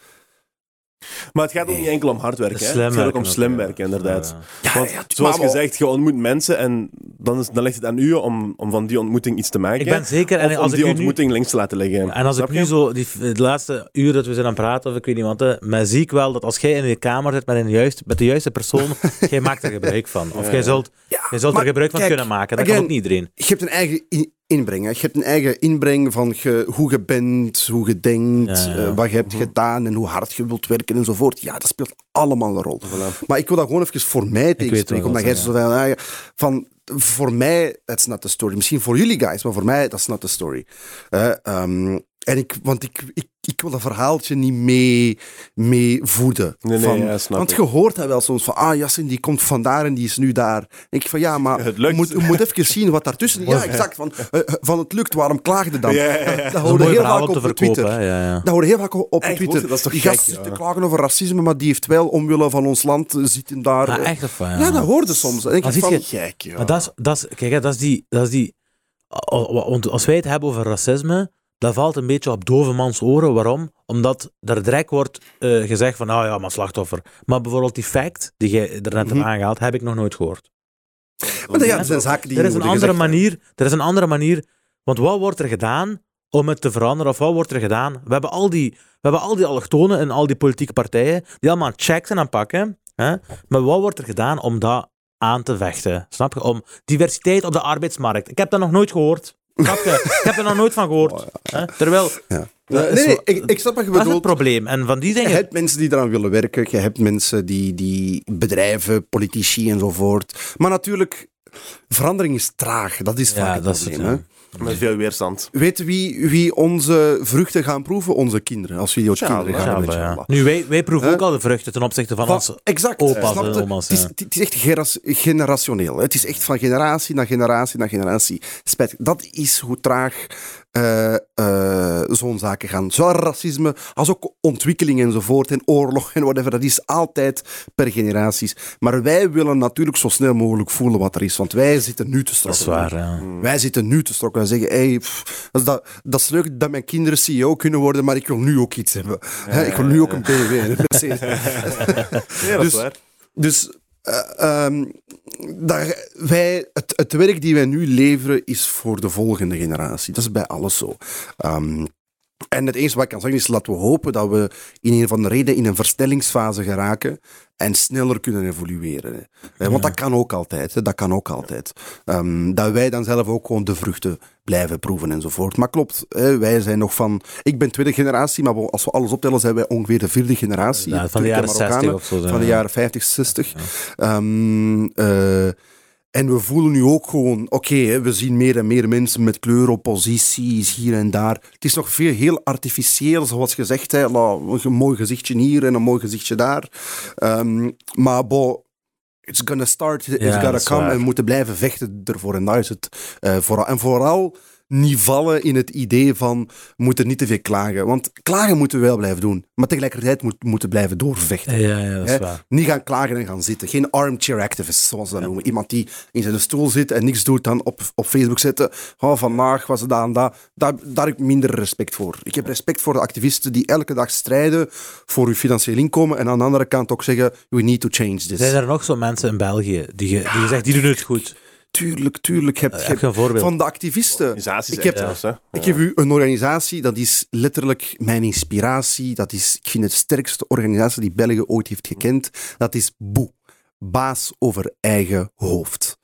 Maar het gaat ook niet enkel om hard werken. hè. Het gaat ook om slim werken, inderdaad. Ja, Want, ja, zoals maar- gezegd, je ontmoet mensen en dan, is, dan ligt het aan u om, om van die ontmoeting iets te maken. Ik ben zeker... En om als die ik u nu... ontmoeting links te laten liggen. En als Snap ik je? nu zo, die, de laatste uur dat we zijn aan het praten, of ik weet niet wat, maar zie ik wel dat als jij in de kamer zit met, een juist, met de juiste persoon, jij maakt er gebruik van. Of jij zult, jij zult er gebruik van kijk, kunnen maken. Dat again, kan ook niet iedereen. Je hebt een eigen inbreng. hè. Je hebt een eigen inbreng van ge- hoe je bent, hoe je denkt, Ja, ja. eh, wat je hebt gedaan en hoe hard je wilt werken enzovoort. Ja, dat speelt allemaal een rol. Maar ik wil dat gewoon even voor mij tegenspreken, omdat jij zo van, ah, van, voor mij, that's not the story. Misschien voor jullie guys, maar voor mij, that's not the story. Eh, ehm, en ik, want ik, ik, ik wil dat verhaaltje niet mee, mee voeden. Nee, nee, van, ja, snap want je hoort dat wel soms van, ah, Jassen die komt vandaar en die is nu daar. En ik van, ja, maar Het je lukt. moet, je moet even zien wat daartussen... Ja, exact. Van, eh, van het lukt, waarom klaagde dan? Ja, ja, ja. Dat, Dat is hoor een je mooi heel vaak op. Twitter. Hè? Ja, ja. Dat hoor je heel vaak op Echt, Twitter. dat is toch die gast zit ja. te klagen over racisme, maar die heeft wel omwille van ons land eh, zitten daar. Eh, echt ja. ja. dat hoorde soms. En ik Maar van, je- gek. Maar dat is, dat is, kijk, hè, dat is die, dat is die, want als wij het hebben over racisme, dat valt een beetje op dovenmans oren. Waarom? Omdat er direct wordt eh, gezegd van, nou ja, maar slachtoffer. Maar bijvoorbeeld die fact, die jij er net hebt Mhm. aangehaald, heb ik nog nooit gehoord. Maar ja, dat zijn zaken die er is een andere gezegd. manier. Er is een andere manier. Want wat wordt er gedaan om het te veranderen? Of wat wordt er gedaan? We hebben al die, we hebben al die allochtonen en al die politieke partijen die allemaal checks zijn aan het pakken. Hè? Maar wat wordt er gedaan om dat aan te vechten? Snap je? Om diversiteit op de arbeidsmarkt. Ik heb dat nog nooit gehoord. Je? Ik heb er nog nooit van gehoord. Hè? Terwijl, Ja. Dat Nee, is nee, ik, ik snap wat je dat is het bedoelt. probleem. En van die Je dingen... hebt mensen die eraan willen werken. Je hebt mensen die, die bedrijven, politici enzovoort. Maar natuurlijk, verandering is traag. Dat is Ja, vaak het dat is het, probleem. ja. hè. Met veel weerstand. Weet wie, wie onze vruchten gaan proeven? Onze kinderen. Als we die kinderen gaan ja. Nu, wij, wij proeven Huh? ook al de vruchten ten opzichte van Van- onze exact. opa's en oma's. Het is, ja. het is echt generationeel. hè. Het is echt van generatie naar generatie naar generatie. Spijt. Dat is hoe traag eh, eh, zo'n zaken gaan. Zowel racisme als ook ontwikkeling enzovoort. En oorlog en whatever. Dat is altijd per generaties. Maar wij willen natuurlijk zo snel mogelijk voelen wat er is. Want wij zitten nu te Dat is strokken. waar, ja. Wij zitten nu te strokken. Wij zeggen, hey, pff, dat, is dat, dat is leuk dat mijn kinderen CEO kunnen worden, maar ik wil nu ook iets hebben. Hè, ik wil nu ook een BMW en dat Dus- is waar. Dus eh, ehm, wij, het, het werk die wij nu leveren is voor de volgende generatie. Dat is bij alles zo. Ehm, en het enige wat ik kan zeggen is, laten we hopen dat we in een van de reden in een versnellingsfase geraken en sneller kunnen evolueren. hè. Want dat kan ook altijd. hè, Dat kan ook altijd. Ehm, dat wij dan zelf ook gewoon de vruchten blijven proeven enzovoort. Maar klopt, hè, wij zijn nog van... Ik ben tweede generatie, maar als we alles optellen zijn wij ongeveer de vierde generatie. Ja, van de jaren Turken, 60 Marokkanen of zo. van de jaren 50, 60. Ehm, eh, en we voelen nu ook gewoon, oké, we zien meer en meer mensen met kleuropposities hier en daar. Het is nog veel heel artificieel, zoals gezegd. Hè, een mooi gezichtje hier en een mooi gezichtje daar. Ehm, maar bo, it's gonna start, it's Ja, gonna come. En we moeten blijven vechten ervoor. En daar is het eh, vooral. En vooral niet vallen in het idee van we moeten niet te veel klagen. Want klagen moeten we wel blijven doen. Maar tegelijkertijd moet, moeten blijven doorvechten. Ja, ja, dat is waar. Niet gaan klagen en gaan zitten. Geen armchair activist, zoals ze dat noemen. Iemand die in zijn stoel zit en niks doet, dan op, op Facebook zetten. Oh, vandaag was het dat en. Daar, daar heb ik minder respect voor. Ik heb respect voor de activisten die elke dag strijden voor hun financieel inkomen. En aan de andere kant ook zeggen, we need to change this. Zijn er nog zo mensen in België die, je, die je zegt, die doen het goed? Tuurlijk, tuurlijk. Heb, Heb heb- je een voorbeeld? van de activisten. Organisaties Ik heb- zelfs. Ik geef u een organisatie, dat is letterlijk mijn inspiratie. Dat is, ik vind het de sterkste organisatie die België ooit heeft gekend. Dat is Boe. Baas over eigen hoofd.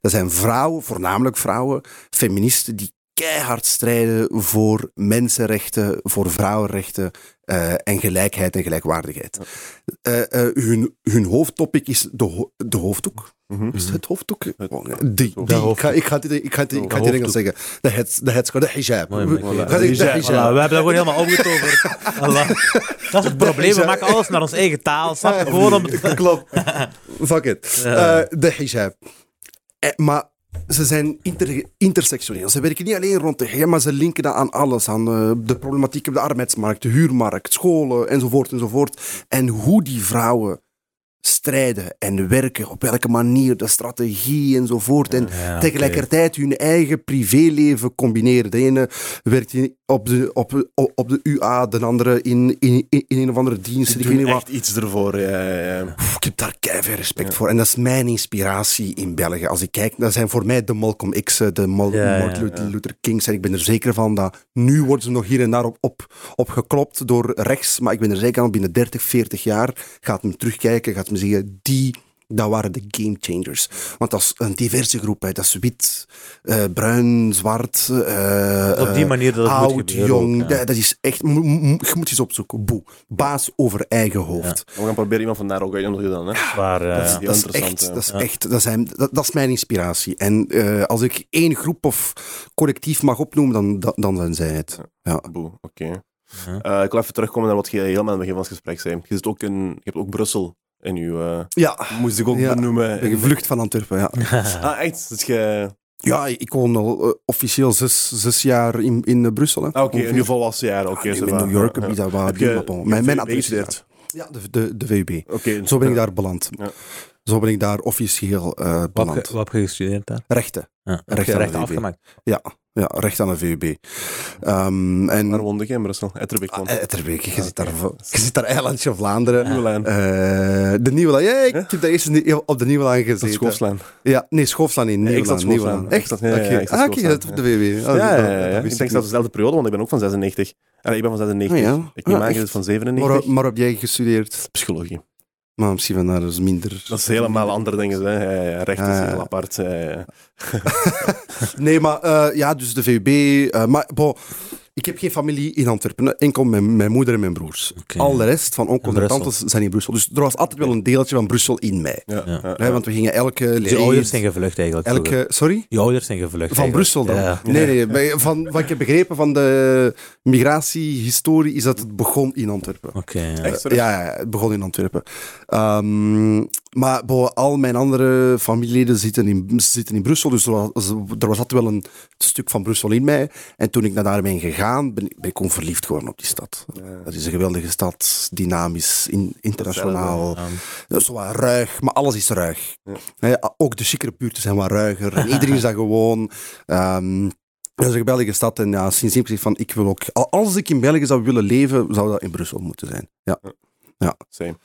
Dat zijn vrouwen, voornamelijk vrouwen, feministen, die keihard strijden voor mensenrechten, voor vrouwenrechten eh, en gelijkheid en gelijkwaardigheid. Eh, eh, hun, hun hoofdtopic is de, ho- de hoofddoek. Mhm. Is het het hoofddoek? Het- Die, die, ik, hoofddoek. ga, ik ga het ik ga ik ga Engels zeggen. De heads- de headscarf, de hijab. Mooi, mooi. De hijab. Voilà, we hebben dat gewoon helemaal opgetoverd. Voilà. Dat is het probleem, we maken alles naar onze eigen taal. Snap je? Gewoon om het... Klopt. Fuck it. Ja. Eh, de hijab. Eh, maar ze zijn inter, intersectioneel. Ze werken niet alleen rond de hijab, maar ze linken dat aan alles. Aan eh, de problematiek op de arbeidsmarkt, de huurmarkt, scholen, enzovoort, enzovoort. En hoe die vrouwen strijden en werken, op welke manier, de strategie enzovoort. En Ja, tegelijkertijd hun eigen privéleven combineren. De ene werkt in- op de, op, op, de UA, de andere in, in, in een of andere dienst. Ze Ik weet niet doen wat. echt iets ervoor. Ja, ja, ja. Pff, Ik heb daar keihard respect voor. En dat is mijn inspiratie in België. Als ik kijk, dat zijn voor mij de Malcolm X'en, de Mal- Ja, ja, Martin Luther- Luther Kings. En ik ben er zeker van dat nu worden ze nog hier en daar op, op, op geklopt door rechts. Maar ik ben er zeker van binnen 30, 40 jaar gaat men terugkijken, gaat men zeggen, die... Dat waren de game changers. Want dat is een diverse groep. Hè. Dat is wit, eh, bruin, zwart. eh, Op die eh, manier dat het moet oud, gebeuren jong. ook, ja. dat, dat is echt. Je moet eens opzoeken. Boe. Baas over eigen hoofd. We gaan proberen iemand vandaar ook uit te doen dan. Hè. Waar, eh, Dat is dat echt, dat is, echt dat, zijn, dat, dat is mijn inspiratie. En eh, als ik één groep of collectief mag opnoemen, dan, dan, dan zijn zij het. Ja. Boe, oké. Eh, ik wil even terugkomen naar wat je helemaal aan het begin van het gesprek zei. Je, zit ook in, je hebt ook Brussel in uw... eh, ja, moest ik ook Ja. benoemen. ik ben gevlucht van Antwerpen. Ja, Ah, echt? Dus je... ja ik woon al eh, officieel zes, zes jaar in, in eh, Brussel. Hè. Ah, Oké, in Ongeveer. ieder geval was jaar. Oké, Ah, in. New York, Ja, wie ja. dat waar, Heb Mijn, mijn adres is. Ja, de, de, de VUB. Oké. Zo ben ik daar beland. Ja. Zo ben ik daar officieel eh, heb beland. wat heb je gestudeerd daar? Rechten. Ja. Heb Recht je aan recht de VUB. afgemaakt? Ja, ja, recht aan de VUB. Ehm, en Waar woonde in Brussel? Etterbeek. Ah, Etterbeek, je, Ah, zit daar, je zit daar eilandje Vlaanderen. Nieuwe lijn. Eh, de Nieuwe Lijn. Ja, ik Ja? heb daar eerst op de Nieuwe Lijn Dat gezeten. Schoofslaan. Ja, nee, Schoofslaan in Ja, ik Nieuwe Lijn. Zat- Echt? ja, ja, zat Ah, je zit op de. Oh, Ja, dat- ja, ja, dat ja. wist Ik denk zelfs dezelfde periode, want ik ben ook van 96. Allee, ik ben van 96. Ah, ja. Ik Ah, neem aan, je van 97. Maar, maar heb jij gestudeerd? Psychologie. Maar misschien van daar is minder. Dat is helemaal andere dingen. Hè. Recht is Ah, heel apart. Nee, maar eh, ja, dus de VUB. eh, maar bon, Ik heb geen familie in Antwerpen, enkel mijn, mijn moeder en mijn broers. Al de rest van onkels en tantes zijn in Brussel. Dus er was altijd wel een deeltje van Brussel in mij. Ja, Ja. ja, Hè, want we gingen elke... Dus je ouders zijn gevlucht eigenlijk. elke sorry? Je ouders zijn gevlucht. Van eigenlijk. Brussel dan? Ja. Nee, nee. Van wat ik heb begrepen van de migratiehistorie is dat het begon in Antwerpen. Oké, ja. Echt? Sorry? Ja, ja, ja, het begon in Antwerpen. Ehm, maar bo, al mijn andere familieleden zitten in, zitten in Brussel, dus er was, er was altijd wel een stuk van Brussel in mij. En toen ik naar daar ben gegaan, ben, ik- ben ik gewoon verliefd geworden op die stad. Dat is een geweldige stad, dynamisch, in- internationaal. Ja. Zo wat ruig, maar alles is ruig. Ook de chicere buurten zijn wat ruiger. En iedereen is dat gewoon. Ehm, dat is een geweldige stad. En ja, sindsdien heb ik van, ik wil ook... al- Als ik in België zou willen leven, zou dat in Brussel moeten zijn. Ja. Same.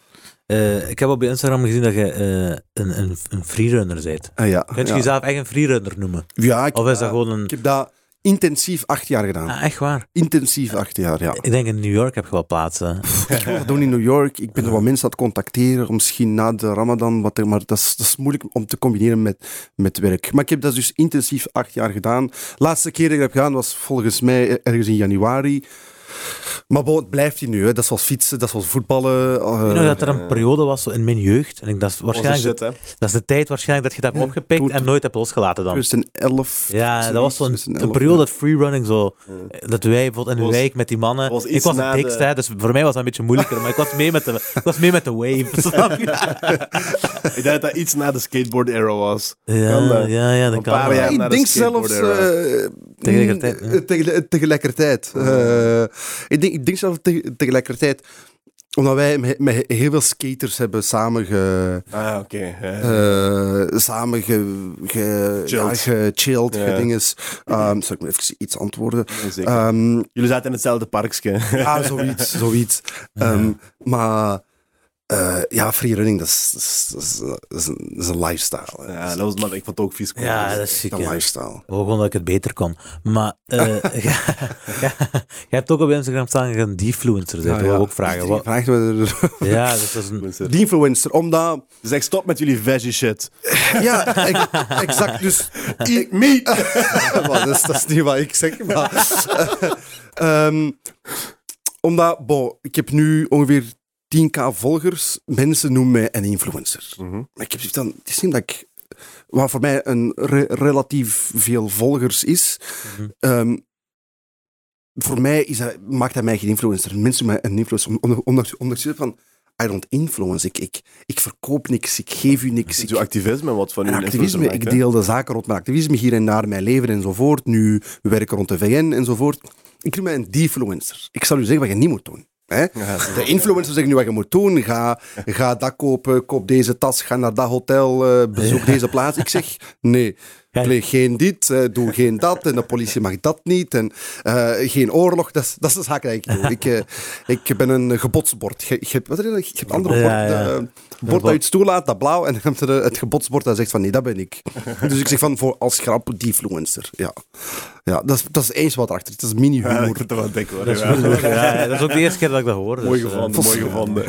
Eh, ik heb op je Instagram gezien dat je eh, een, een, een freerunner bent. Ah, ja. Kun je ja. jezelf echt een freerunner noemen? Ja, ik, Of is dat gewoon een... ik heb dat intensief acht jaar gedaan. Ah, echt waar? Intensief acht jaar, ja. Ik denk in New York heb je wel plaatsen. Ik wil dat doen in New York. Ik ben er wat mensen aan het contacteren, misschien na de Ramadan, wat er, maar dat is, dat is moeilijk om te combineren met, met werk. Maar ik heb dat dus intensief acht jaar gedaan. Laatste keer dat ik dat heb gedaan was volgens mij ergens in januari. Maar bon, het blijft hier nu. Hè. Dat is zoals fietsen, dat is zoals voetballen. eh, Ik weet nog dat er een periode was in mijn jeugd. En ik, dat, is waarschijnlijk, shit, hè. dat is de tijd waarschijnlijk dat je dat hebt opgepikt en nooit hebt losgelaten dan. 2011. Ja, dat was zo'n een 2011, periode dat freerunning zo. Dat wij bijvoorbeeld in de Was- wijk met die mannen. was Ik was het dikste, de- dus voor mij was dat een beetje moeilijker. Maar ik was mee met de, ik was mee met de wave. Ik denk dat dat iets na de skateboard-era was. Kan Ja, dat? ja, ja, dat Een kan paar wel. jaar ik denk zelfs. Eh, Tegelijkertijd, mm, ja. tegel- tegelijkertijd. Eh, ik, denk, ik denk zelfs te- tegelijkertijd. Omdat wij met, met heel veel skaters hebben samen ge, Ah, oké. ja. eh, samen ge, ge, ja, Chilled. gechilled, Ja. gedinges. Ehm, zal ik me even iets antwoorden? Ja, zeker. Ehm, Jullie zaten in hetzelfde parkje. ja, zoiets. zoiets. Ehm, maar eh, ja, freerunning, dat is, dat, is, dat, is, dat is een, dat is een lifestyle. hè. Ja, dat was, maar ik vond het ook vies. cool. Ja, dat Dat is ziek. een ja. lifestyle. Oh, gewoon dat ik het beter kon. Maar eh, je, hebt ook op Instagram staan dat je een defluencer bent. Ja, Dat wil ik ook vragen. Wat, Vraagt me er- ja, dus dat is een... Influencer, omdat... Zeg, stop met jullie veggie shit. Ja, ex- exact. Dus Eat meat! Maar dat, is, dat is niet wat ik zeg. Maar, Ehm, omdat, bon, ik heb nu ongeveer 10k volgers. Mensen noemen mij een influencer. Mhm. Maar ik heb van, het is niet dat ik... Wat voor mij een re- relatief veel volgers is... Mhm. ehm, voor mij is dat, maakt dat mij geen influencer. Mensen noemen mij een influencer. omdat ze van... I don't influence. Ik, ik, ik verkoop niks. Ik geef u niks. Ik, Zo activisme, wat van jullie activisme, ik deel de zaken rond mijn activisme hier en daar, mijn leven enzovoort. Nu, we werken rond de VN enzovoort. Ik noem mij een defluencer. Ik zal u zeggen wat je niet moet doen. Hè? De influencers zeggen nu wat je moet doen. Ga, ga dat kopen, koop deze tas, ga naar dat hotel, eh, bezoek deze plaats. Ik zeg, nee, pleeg geen dit, eh, doe geen dat. En de politie mag dat niet. En eh, geen oorlog. Dat is, dat is de zaak die ik doe. Ik, ik ben een gebodsbord. Je, je, hebt- wat is dat? je hebt andere bord, Ja, ja. bord dat je het toelaat, dat blauw. En dan heb je het gebodsbord dat zegt van, nee, dat ben ik. Dus ik zeg van, voor, als grap, defluencer. Ja, ja dat, is, dat is eens wat erachter. is. Dat is Ja, mini-humor. vind het wel dik hoor. Dat is, Ja. ja, dat ook de eerste keer dat ik dat hoor. Mooi dus, eh, gevonden, mooi Vos- gevonden.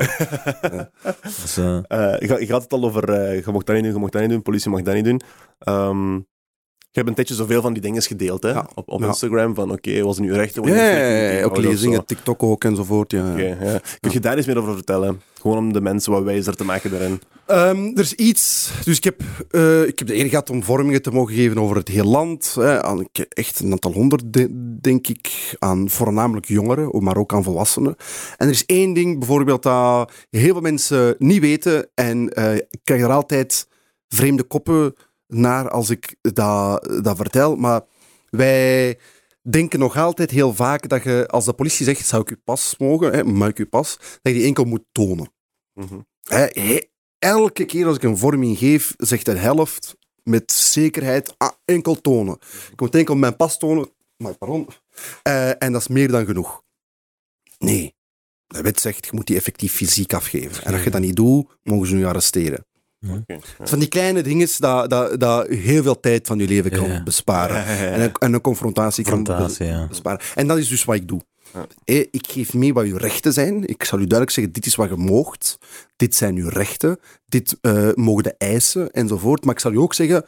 dus, eh, Eh, je, had- je had het al over, eh, je mocht dat niet doen, je mocht dat niet doen, politie mag dat niet doen. Ehm, hebt een tijdje zoveel van die dingen gedeeld hè, Ja. op, op Ja. Instagram, van oké, was het nu rechten? was Ja, ja, ook lezingen, TikTok ook enzovoort. Ja. Ja. Kun je daar eens meer over vertellen? Gewoon om de mensen wat wijzer te maken daarin. Ehm, er is iets. Dus ik heb, eh, ik heb de eer gehad om vormingen te mogen geven over het hele land. Hè, aan ik- echt een aantal honderd, de- denk ik. Aan voornamelijk jongeren, maar ook aan volwassenen. En er is één ding bijvoorbeeld dat heel veel mensen niet weten. En eh, ik krijg er altijd vreemde koppen naar als ik dat, dat vertel. Maar wij denken nog altijd heel vaak dat je, als de politie zegt, zou ik uw pas mogen, hè, mag ik uw pas, dat je die enkel moet tonen. Mhm. Hè, elke keer als ik een vorming geef, zegt de helft met zekerheid ah, enkel tonen. Ik moet enkel mijn pas tonen, maar pardon. Eh, en dat is meer dan genoeg. Nee. De wet zegt, je moet die effectief fysiek afgeven. En als je dat niet doet, mogen ze je arresteren. Zijn Van die kleine dingen dat, dat, dat heel veel tijd van je leven kan Ja, besparen. Ja, ja, ja. En, een, en een confrontatie, confrontatie, kan besparen. En dat is dus wat ik doe. Ik geef mee wat uw rechten zijn. Ik zal u duidelijk zeggen, dit is wat je moogt. Dit zijn uw rechten. Dit eh, mogen de eisen, enzovoort. Maar ik zal u ook zeggen,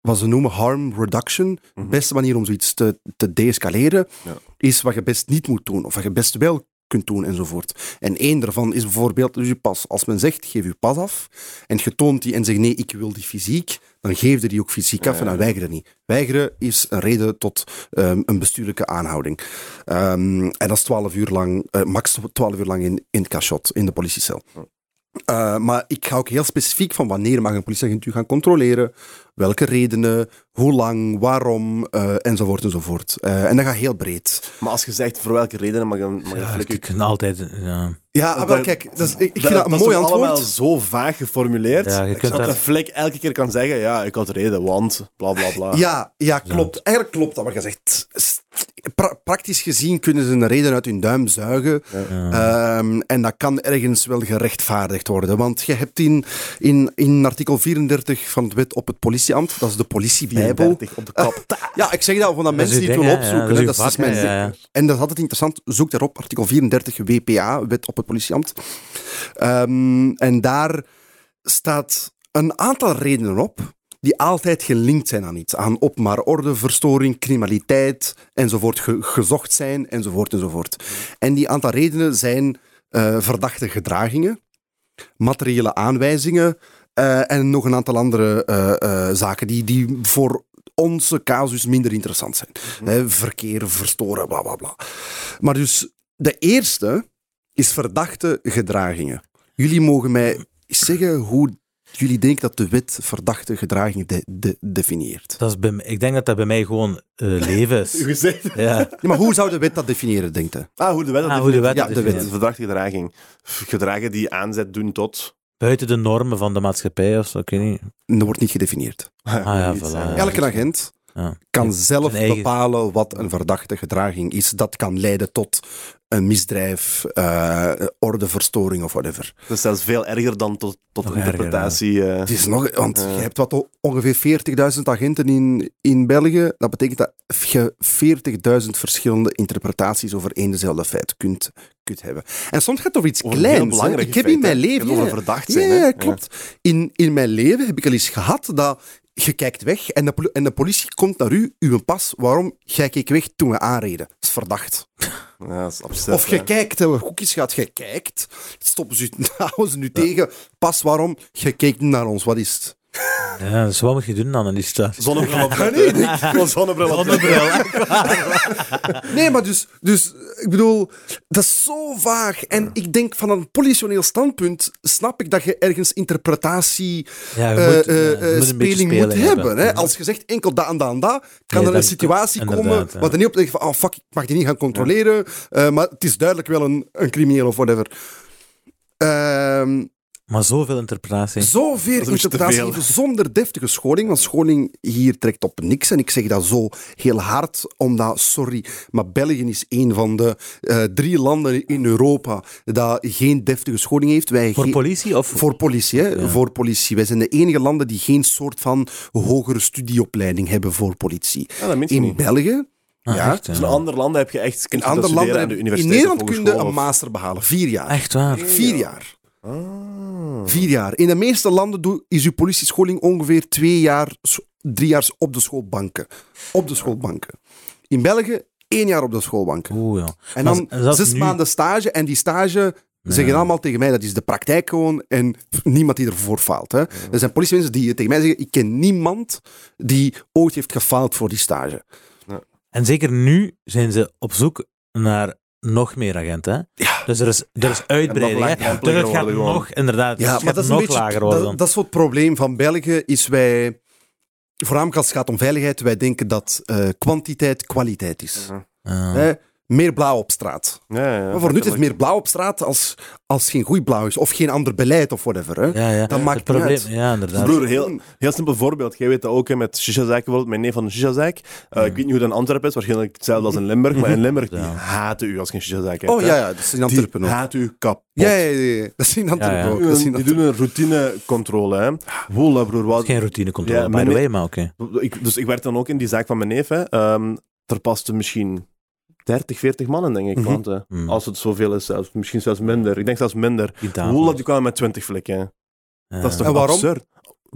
wat ze noemen harm reduction. De Mhm. beste manier om zoiets te, te deescaleren Ja. is wat je best niet moet doen, of wat je best wel kunt doen enzovoort. En één daarvan is bijvoorbeeld dus je pas. Als men zegt, geef je pas af, en je toont die en zegt, nee, ik wil die fysiek, dan geef je die ook fysiek af en dan ja. weiger je niet. Weigeren is een reden tot ehm, een bestuurlijke aanhouding. Ehm, en dat is 12 uur lang, eh, max 12 uur lang in, in het cachot, in de politiecel. Eh, maar ik ga ook heel specifiek van wanneer mag een politieagent u gaan controleren, welke redenen, hoe lang, waarom, eh, enzovoort enzovoort. Eh, en dat gaat heel breed. Maar als je zegt voor welke redenen mag een, mag Ja, ik kan altijd... Ja. Ja, ah, Dat- kijk, dat is, ik, ik vind dat een is mooi toch allemaal antwoord. zo vaag geformuleerd. Ja, je kunt dat daar- een flik elke keer kan zeggen, ja, ik had reden, want, bla bla bla. Ja, ja, klopt. Eigenlijk klopt dat wat je zegt. Pra- praktisch gezien kunnen ze een reden uit hun duim zuigen. Ehm, en dat kan ergens wel gerechtvaardigd worden. Want je hebt in, in, in artikel 34 van het wet op het politieambt, dat is de politiebijbel. 34 op de kop. Ja, ik zeg dat, want dat mensen die het willen opzoeken. dat is dat is mijn. En dat is altijd interessant. Zoek daarop, artikel 34 WPA, wet op het politieambt. Ehm, en daar staat een aantal redenen op die altijd gelinkt zijn aan iets. Aan openbare orde, verstoring, criminaliteit, enzovoort, ge- gezocht zijn, enzovoort, enzovoort. En die aantal redenen zijn eh, verdachte gedragingen, materiële aanwijzingen eh, en nog een aantal andere eh, eh, zaken die, die voor onze casus minder interessant zijn. Hè, verkeer, verstoren, bla bla bla. Maar dus de eerste is verdachte gedragingen. Jullie mogen mij zeggen hoe jullie denken dat de wet verdachte gedragingen de, de- definieert. Dat is bij, mij- ik denk dat dat bij mij gewoon eh, leven is. Ja. Ja, maar hoe zou de wet dat definiëren, denkt u? Ah, hoe de wet dat Ah, hoe de definieert. wet Ja, dat de wet. Verdachte gedraging. Gedragen die aanzet doen tot... Buiten de normen van de maatschappij of zo, ik weet niet. Dat wordt niet gedefinieerd. Ah ja, voilà. Elke agent Ja. kan zelf eigen- bepalen wat een verdachte gedraging is. Dat kan leiden tot een misdrijf, eh, ordeverstoring of whatever. Dat is zelfs veel erger dan tot, interpretatie. eh. Het is nog, want Ja. je hebt wat ongeveer 40.000 agenten in, in België. Dat betekent dat je 40.000 verschillende interpretaties over één dezelfde feit kunt, kunt hebben. En soms gaat het over iets kleins. Ik heb in mijn leven... hebt over ja, verdacht ja, zijn, ja, klopt. In, in mijn leven heb ik al eens gehad dat je kijkt weg en de, en de politie komt naar u, uw pas. Waarom? Jij keek weg toen we aanreden. Dat is verdacht. Ja, dat is absurd. Of je hè. kijkt, hè, hoekjes gaat, je kijkt. Stoppen ze, houden ze nu tegen. Pas waarom? Je kijkt niet naar ons. Wat is het? Ja, dus wat moet je doen dan in die situatie? Zonnebril op. Gewoon zonnebril op. Zonnebril. Nee, maar dus, dus, ik bedoel, dat is zo vaag. En ik denk van een politioneel standpunt snap ik dat je ergens interpretatie, Ja, je eh, moet, eh, ja, eh, moet speling moet hebben. Hè? Als je zegt enkel dat en dat en dat, kan Nee, er een situatie komen wat er niet op denkt van, oh fuck, ik mag die niet gaan controleren, maar het is duidelijk wel een, een crimineel of whatever. Ehm Maar zoveel interpretatie. Zoveel interpretatie zonder deftige scholing. Want scholing hier trekt op niks. En ik zeg dat zo heel hard, omdat, sorry, maar België is een van de eh, drie landen in Europa dat geen deftige scholing heeft. Wij Voor politie of... voor politie, hè? Voor politie. Wij zijn de enige landen die geen soort van hogere studieopleiding hebben voor politie. Ja, In niet. België, Ah, ja, echt, ja. Dus in andere landen heb je echt... in andere landen, aan de in Nederland kun je een master behalen. Vier jaar. Echt waar. Vier jaar. Ah. Vier jaar. In de meeste landen is uw politiescholing ongeveer twee jaar, drie jaar op de schoolbanken. Op de schoolbanken. In België één jaar op de schoolbanken. Oeh, ja. En dan zes nu- maanden stage. En die stage zeggen allemaal tegen mij, dat is de praktijk gewoon. En niemand die ervoor faalt. Hè. Er zijn politiemensen die tegen mij zeggen, ik ken niemand die ooit heeft gefaald voor die stage. En zeker nu zijn ze op zoek naar nog meer agenten. hè? Dus er is, er is uitbreiding. hè. Dus het gaat worden nog, inderdaad, Ja, het maar gaat dat is nog beetje, lager worden. dat, dat is wat het probleem van België is wij, voornamelijk als het gaat om veiligheid, wij denken dat eh, kwantiteit kwaliteit is. Hè? Meer blauw op straat. Ja, ja, maar voor nu is meer blauw op straat als, als geen goed blauw is, of geen ander beleid of whatever. Hè? ja, ja. Dat maakt het probleem, niet uit. Ja, inderdaad. Broer, heel, heel simpel voorbeeld. Jij weet dat ook hè, met Shisha-zaak bijvoorbeeld. Mijn neef van de Shisha-zaak. Eh, Ik weet niet hoe dat in Antwerpen is. Waarschijnlijk hetzelfde als in Limburg. Maar in Limburg, die Ja. haten u als je een Shisha-zaak hebt. Oh ja, ja, dat is in Antwerpen Die ook. haten u kapot. Ja, ja, ja, ja, dat is in Antwerpen Ja, ja. ook. Dat is in Die doen een routinecontrole. Hè. Broer. Wat, Geen routinecontrole, Ja, by the way, maar oké. dus ik werk dan ook in die zaak van mijn neef. Hè. Ehm, er pasten misschien 30, 40 mannen, denk ik. Mhm. Want, eh, Hmm. Als het zoveel is, zelfs, misschien zelfs minder. Ik denk zelfs minder. Woela, die kwamen met 20 flikken. Ja. Dat is toch En waarom? absurd?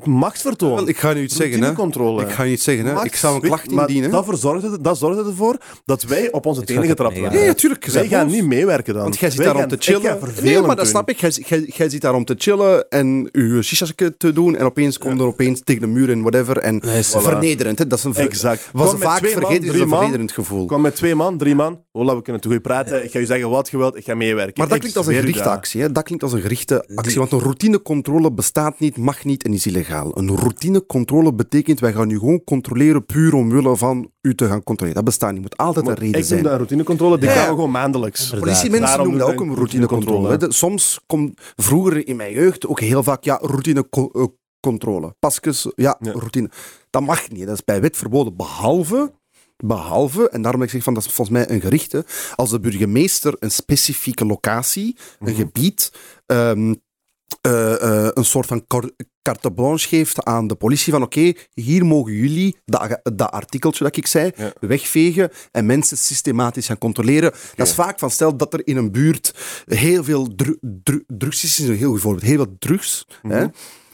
Machtsvertoon. Wel, ik ga nu iets zeggen, hè. Routinecontrole. Ik ga je iets zeggen, hè. Ik zou een klacht indienen. Dat, verzorgde, dat zorgde ervoor dat wij op onze tenen getrapt werden. Nee, natuurlijk. je Wij gaan niet meewerken dan. Want jij zit Wij daar om te ik chillen. ga Nee, maar dat snap ik. Jij, jij, jij zit daar om te chillen en je shisha's te doen en opeens komt er opeens tegen de muur en whatever. En is- vernederend, hè. Dat is een ver- Exact. Was Kom met vaak twee man, vergeten, is drie een man. vernederend gevoel. Ik kwam met twee man, drie man. Hola, we kunnen toch goed praten. Ik ga je zeggen wat je wilt, ik ga meewerken. Maar dat klinkt als een gerichte actie. Hè? Dat klinkt als een gerichte actie. Want een routinecontrole bestaat niet, mag niet en is illegaal. Een routinecontrole betekent wij gaan u gewoon controleren puur omwille van u te gaan controleren. Dat bestaat niet. moet altijd een reden ik zijn. noem dat een routinecontrole, die Ja. gaan we gewoon maandelijks. Politiemensen noemen dat ook ik een routinecontrole. Soms komt vroeger in mijn jeugd ook heel vaak ja, routinecontrole. Pasjes, ja, Ja. routine. Dat mag niet. Dat is bij wet verboden. Behalve, behalve, en daarom heb ik zeg van dat is volgens mij een gerichte, als de burgemeester een specifieke locatie, een gebied, ehm, eh, eh, een soort van carte blanche geeft aan de politie van oké, hier mogen jullie dat, dat artikeltje dat ik zei Ja. wegvegen en mensen systematisch gaan controleren. Dat is vaak van stel dat er in een buurt heel veel dru- dru- drugs is, is een heel goed voorbeeld, heel veel drugs, hè,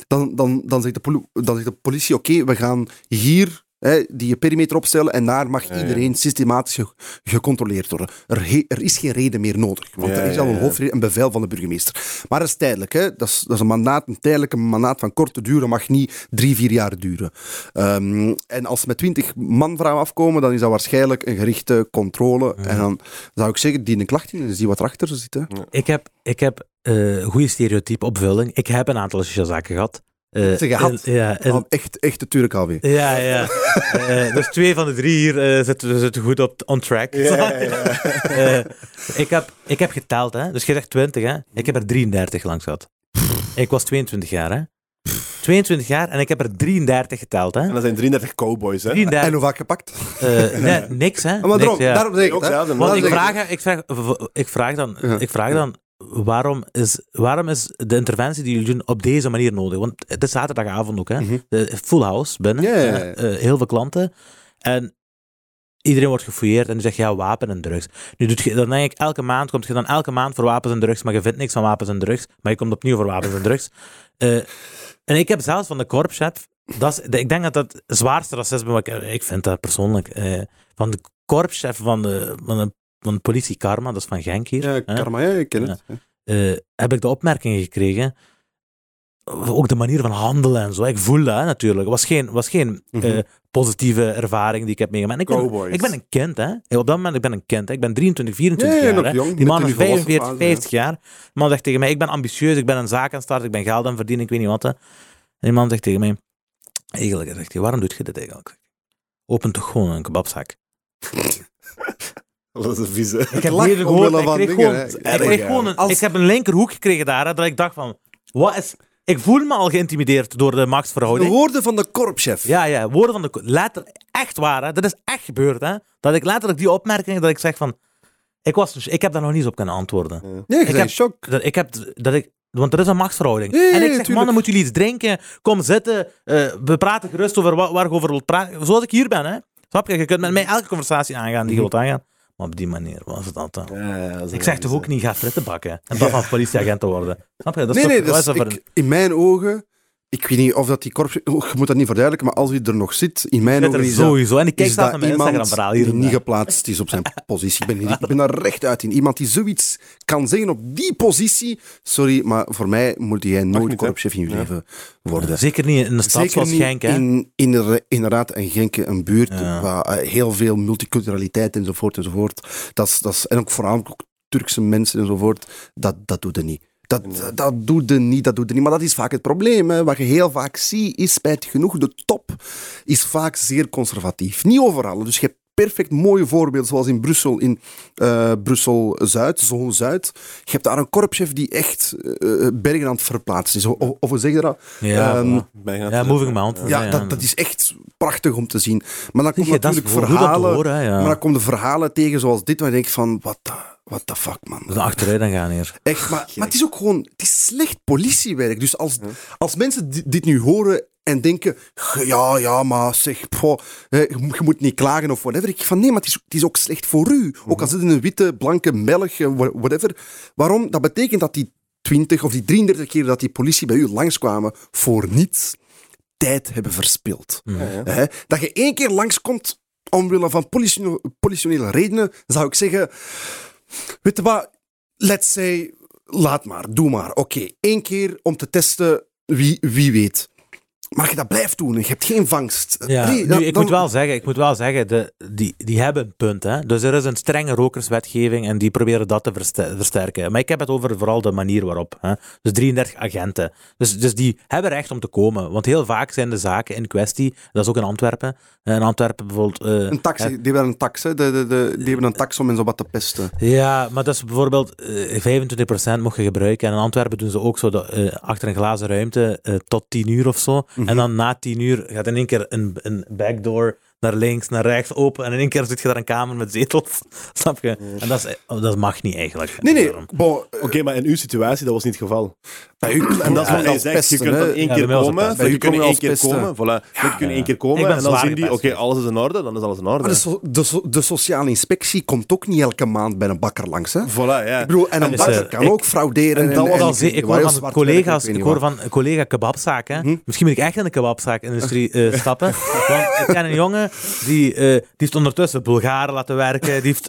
dan, dan, dan, zegt de poli- dan zegt de politie oké, we gaan hier hè, die perimeter opstellen en daar mag ja. iedereen systematisch ge- gecontroleerd worden. Er, he- er is geen reden meer nodig, want Ja, er is al een hoofdreden, een bevel van de burgemeester. Maar dat is tijdelijk. Hè? Dat, is, dat is een mandaat, een tijdelijke mandaat van korte duur, mag niet drie, vier jaar duren. Ehm, en als ze met twintig manvrouwen afkomen, dan is dat waarschijnlijk een gerichte controle. En dan zou ik zeggen, die een klacht in en zie wat erachter zit. Hè? Ik heb, ik heb eh goede stereotype opvulling. Ik heb een aantal zaken gehad. Eh, Ze gehad? en- ja, en- Oh, echt, echt natuurlijk alweer. ja, ja. Eh, dus twee van de drie hier eh, zitten, zitten goed op on track. Ja, ja, ik, heb, ik heb geteld, hè. dus je zegt 20, hè. ik heb er 33 langs gehad. Ik was 22 jaar, hè. 22 jaar en ik heb er 33 geteld. Hè. En dat zijn 33 cowboys, hè? 33, En hoe vaak gepakt? eh, nee, niks, hè. Maar Niks, daarom, ja. daarom zeg ik Ook hè. Want ik vraag, ik, vraag, ik, vraag dan, Ja. ik vraag dan, waarom is, waarom is de interventie die jullie doen op deze manier nodig? Want het is zaterdagavond ook, hè? Mhm. De full house binnen, eh, eh, heel veel klanten. En iedereen wordt gefouilleerd en die zegt ja, wapen en drugs. Nu doet je, dan denk ik, elke maand komt je dan elke maand voor wapens en drugs, maar je vindt niks van wapens en drugs, maar je komt opnieuw voor wapens en drugs. Eh, en ik heb zelfs van de korpschef, dat is, ik denk dat dat het zwaarste racisme, wat ik, ik vind dat persoonlijk, eh, van de korpschef van de, van de, van de politie Karma, dat is van Genk hier, Ja, hè, karma, ja, ik ken het. eh, heb ik de opmerking gekregen, ook de manier van handelen en zo. Ik voel dat hè, natuurlijk. Het was geen, was geen Mhm. eh, positieve ervaring die ik heb meegemaakt. Ik ben, ik ben een kind, hè. Op dat moment ik ben een kind. Hè. Ik ben 23, 24 Ja, ja, jaar. hè. jong, Die man is die volwassen 45, fase, 50 jaar. Die man zegt tegen mij, ik ben ambitieus, ik ben een zaak aan het starten, ik ben geld aan het verdienen, ik weet niet wat. Hè. En die man zegt tegen mij, eigenlijk, zegt hij, waarom doet je dit eigenlijk? Open toch gewoon een kebabzak. Dat is een vieze. Ik heb lach ik kreeg dingen, gewoon, ik kreeg gewoon een, Als- ik heb een linkerhoek gekregen daar, hè, dat ik dacht van, wat is... Ik voel me al geïntimideerd door de De machtsverhouding. woorden van de korpschef. Ja, ja, woorden van de... Letter, echt waar, hè. Dat is echt gebeurd, hè. Dat ik letterlijk die opmerking, dat ik zeg van... Ik, was, dus- ik heb daar nog niet eens op kunnen antwoorden. Ja, je Ik heb- in shock. Dat, ik heb, dat ik, want er is een machtsverhouding. En ik zeg, tuurlijk. mannen, moeten jullie iets drinken? Kom zitten. eh, we praten gerust over wat, waar je over wilt praten. Zoals ik hier ben, hè. Snap je? Je kunt met mij elke conversatie aangaan die je wilt aangaan. Maar op die manier was het altijd. Ja, Ik zeg toch ook niet, ga fritten bakken. En dat van politieagent te worden. Snap je? Dat is Nee, toch, nee, dat wat is, is dat voor ik- in mijn ogen... Ik weet niet of dat die korpschef... oh, je moet dat niet verduidelijken, maar als hij er nog zit, in mijn ogen is sowieso. En ik kijk naar mijn iemand Instagram-verhaal hier. die niet geplaatst is op zijn positie. Ik ben, ik ben daar recht uit in. Iemand die zoiets kan zeggen op die positie. Sorry, maar voor mij moet jij nooit korpschef in je Ja. leven worden. Zeker niet in een stad Zeker zoals niet Genk, hè. in, in, inderdaad een Genk, een buurt Ja. waar eh, heel veel multiculturaliteit enzovoort enzovoort. Dat is, dat is, en ook voornamelijk ook Turkse mensen enzovoort. Dat, dat doet er niet. Dat, dat doet er niet, dat doet er niet. Maar dat is vaak het probleem. Hè. Wat je heel vaak ziet, is spijtig genoeg, de top is vaak zeer conservatief. Niet overal. Dus je hebt perfect mooie voorbeelden, zoals in Brussel, in eh, Brussel-Zuid, zone Zuid. Je hebt daar een korpschef die echt eh, bergen aan het verplaatsen is. Of, of hoe zeg je dat? Ja, het- moving mountains. Ja, dat, dat is echt prachtig om te zien. Maar dan komen natuurlijk verhalen, horen, hè, ja. maar dan komen de verhalen tegen zoals dit, waar je denkt van, what the, what the fuck, man. We zijn achteruit aan gaan hier. Echt, maar, maar het is ook gewoon, het is slecht politiewerk. Dus als, als mensen di- dit nu horen en denken, "Ge- ja, ja, maar zeg, poh, je moet- niet klagen of whatever. Ik van, nee, maar het is, het is ook slecht voor u. Ook al zit in een witte, blanke melk, eh, wha- whatever. Waarom? Dat betekent dat die 20 of die 33 keer dat die politie bij u langskwamen voor niets, tijd hebben verspild. Mhm. Ja, ja. Hè? Dat je één keer langskomt omwille van politionele redenen, zou ik zeggen, weet wat, let's say, laat maar, doe maar. Oké, één keer om te testen, wie, wie weet. Maar je dat blijft doen en je hebt geen vangst. Ja, nee, nu, ik, dan- moet wel zeggen, ik moet wel zeggen, de, die, die hebben een punt. Hè? Dus er is een strenge rokerswetgeving en die proberen dat te verste- versterken. Maar ik heb het over vooral de manier waarop. Hè? Dus 33 agenten. Dus, dus die hebben recht om te komen. Want heel vaak zijn de zaken in kwestie, dat is ook in Antwerpen. In Antwerpen bijvoorbeeld... eh, Een tax, die hebben een tax, hè. De, de, de, die hebben een tax om mensen wat te pesten. Ja, maar dat is bijvoorbeeld eh 25% mocht je gebruiken. En in Antwerpen doen ze ook zo dat, eh, achter een glazen ruimte eh, tot 10 uur of zo. En dan na 10 uur gaat in één keer een, een backdoor naar links, naar rechts open. En in één keer zit je daar een kamer met zetels. Snap je? En dat, is, oh, dat mag niet eigenlijk. Nee, nee, bon, Oké, maar in uw situatie, dat was niet het geval. Bij u, En dat ja, als zegt. Je kunt dan één Ja, keer bij komen, kunt komt één keer komen, voilà. Je kunt één keer komen en dan zien die, oké, alles is in orde, dan is alles in orde. Maar de, so- de, so- de sociale inspectie komt ook niet elke maand bij een bakker langs. Hè? Voilà, ja. Ik bedoel, en een Dus, bakker eh, kan ik- ook frauderen. En dat was al ik hoor van collega's, ik hoor van een collega kebabzaak. Hè. Mhm. Misschien moet ik echt in de kebabzaak-industrie eh, stappen. Want ik ken een jongen die, eh, die heeft ondertussen Bulgaren laten werken. Die heeft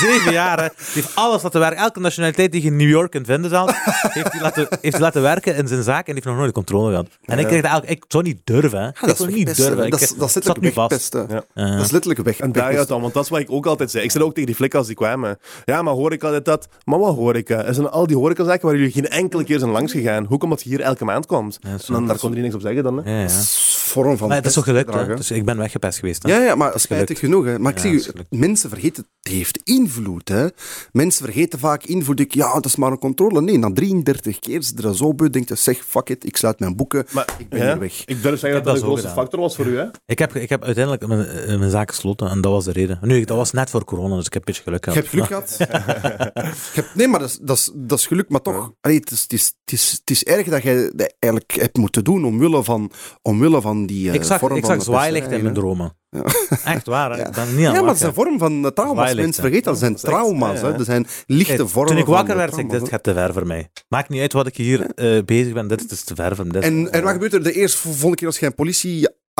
zeven jaar, hè, die heeft alles laten werken. Elke nationaliteit die je in New York kunt vinden zelf, heeft hij laten, heeft laten werken in zijn zaak en die heeft nog nooit de controle gehad. En ik, kreeg dat eigenlijk, ik zou niet durven. Ja, ik dat is zou niet durven. Dat is, Ik- dat is ik zat nu vast. Ja. Dat is letterlijk weg. En daar gaat dan, want dat is wat ik ook altijd zei. Ik zei ook tegen die flikken als die kwamen. Ja, maar hoor ik altijd dat? Maar wat hoor ik? Er zijn al die horecazaken waar jullie geen enkele keer zijn langs gegaan. Hoe komt dat je hier elke maand komt? Ja, en dan, daar kon er niks op zeggen dan. Hè? ja, ja. Dat is vorm van Maar het is toch gelukt, hè? Dus ik ben weggepest geweest. Hè? Ja, ja, maar is spijtig genoeg. Hè. Maar ik zeg gelukt. mensen vergeten, het heeft invloed. Hè. Mensen vergeten vaak invloed. Ik, ja, dat is maar een controle. Nee, na 33 keer is er zo beu, denkt je, zeg, fuck it, ik sluit mijn boeken, Maar ik ben ja, hier weg. Ik durf zeggen dat dat een gedaan. factor was voor u. Hè? Ik, heb, ik heb uiteindelijk mijn, eh, mijn zaak gesloten en dat was de reden. Nu, dat was net voor corona, dus ik heb een beetje geluk Je gehad. hebt geluk gehad. Je nee, maar dat is, dat, is, dat is geluk. Maar toch, allee, het, is, het, is, het, is, het is erg dat je dat eigenlijk hebt moeten doen omwille van, omwille van die eh, Ik zag, vorm ik van zag de zwaailicht in mijn dromen. Ja. Echt waar, hè? Ja. ik ben niet aan Ja, maar het is een vorm van trauma's. Mensen vergeten, dat zijn trauma's. hè. Er zijn lichte Kijk, vormen Toen ik van wakker werd, zei ik, dit gaat te ver voor mij. Maakt niet uit wat ik hier eh, bezig ben, dit is te ver dit. En, en wat gebeurt er de eerste volgende keer als je een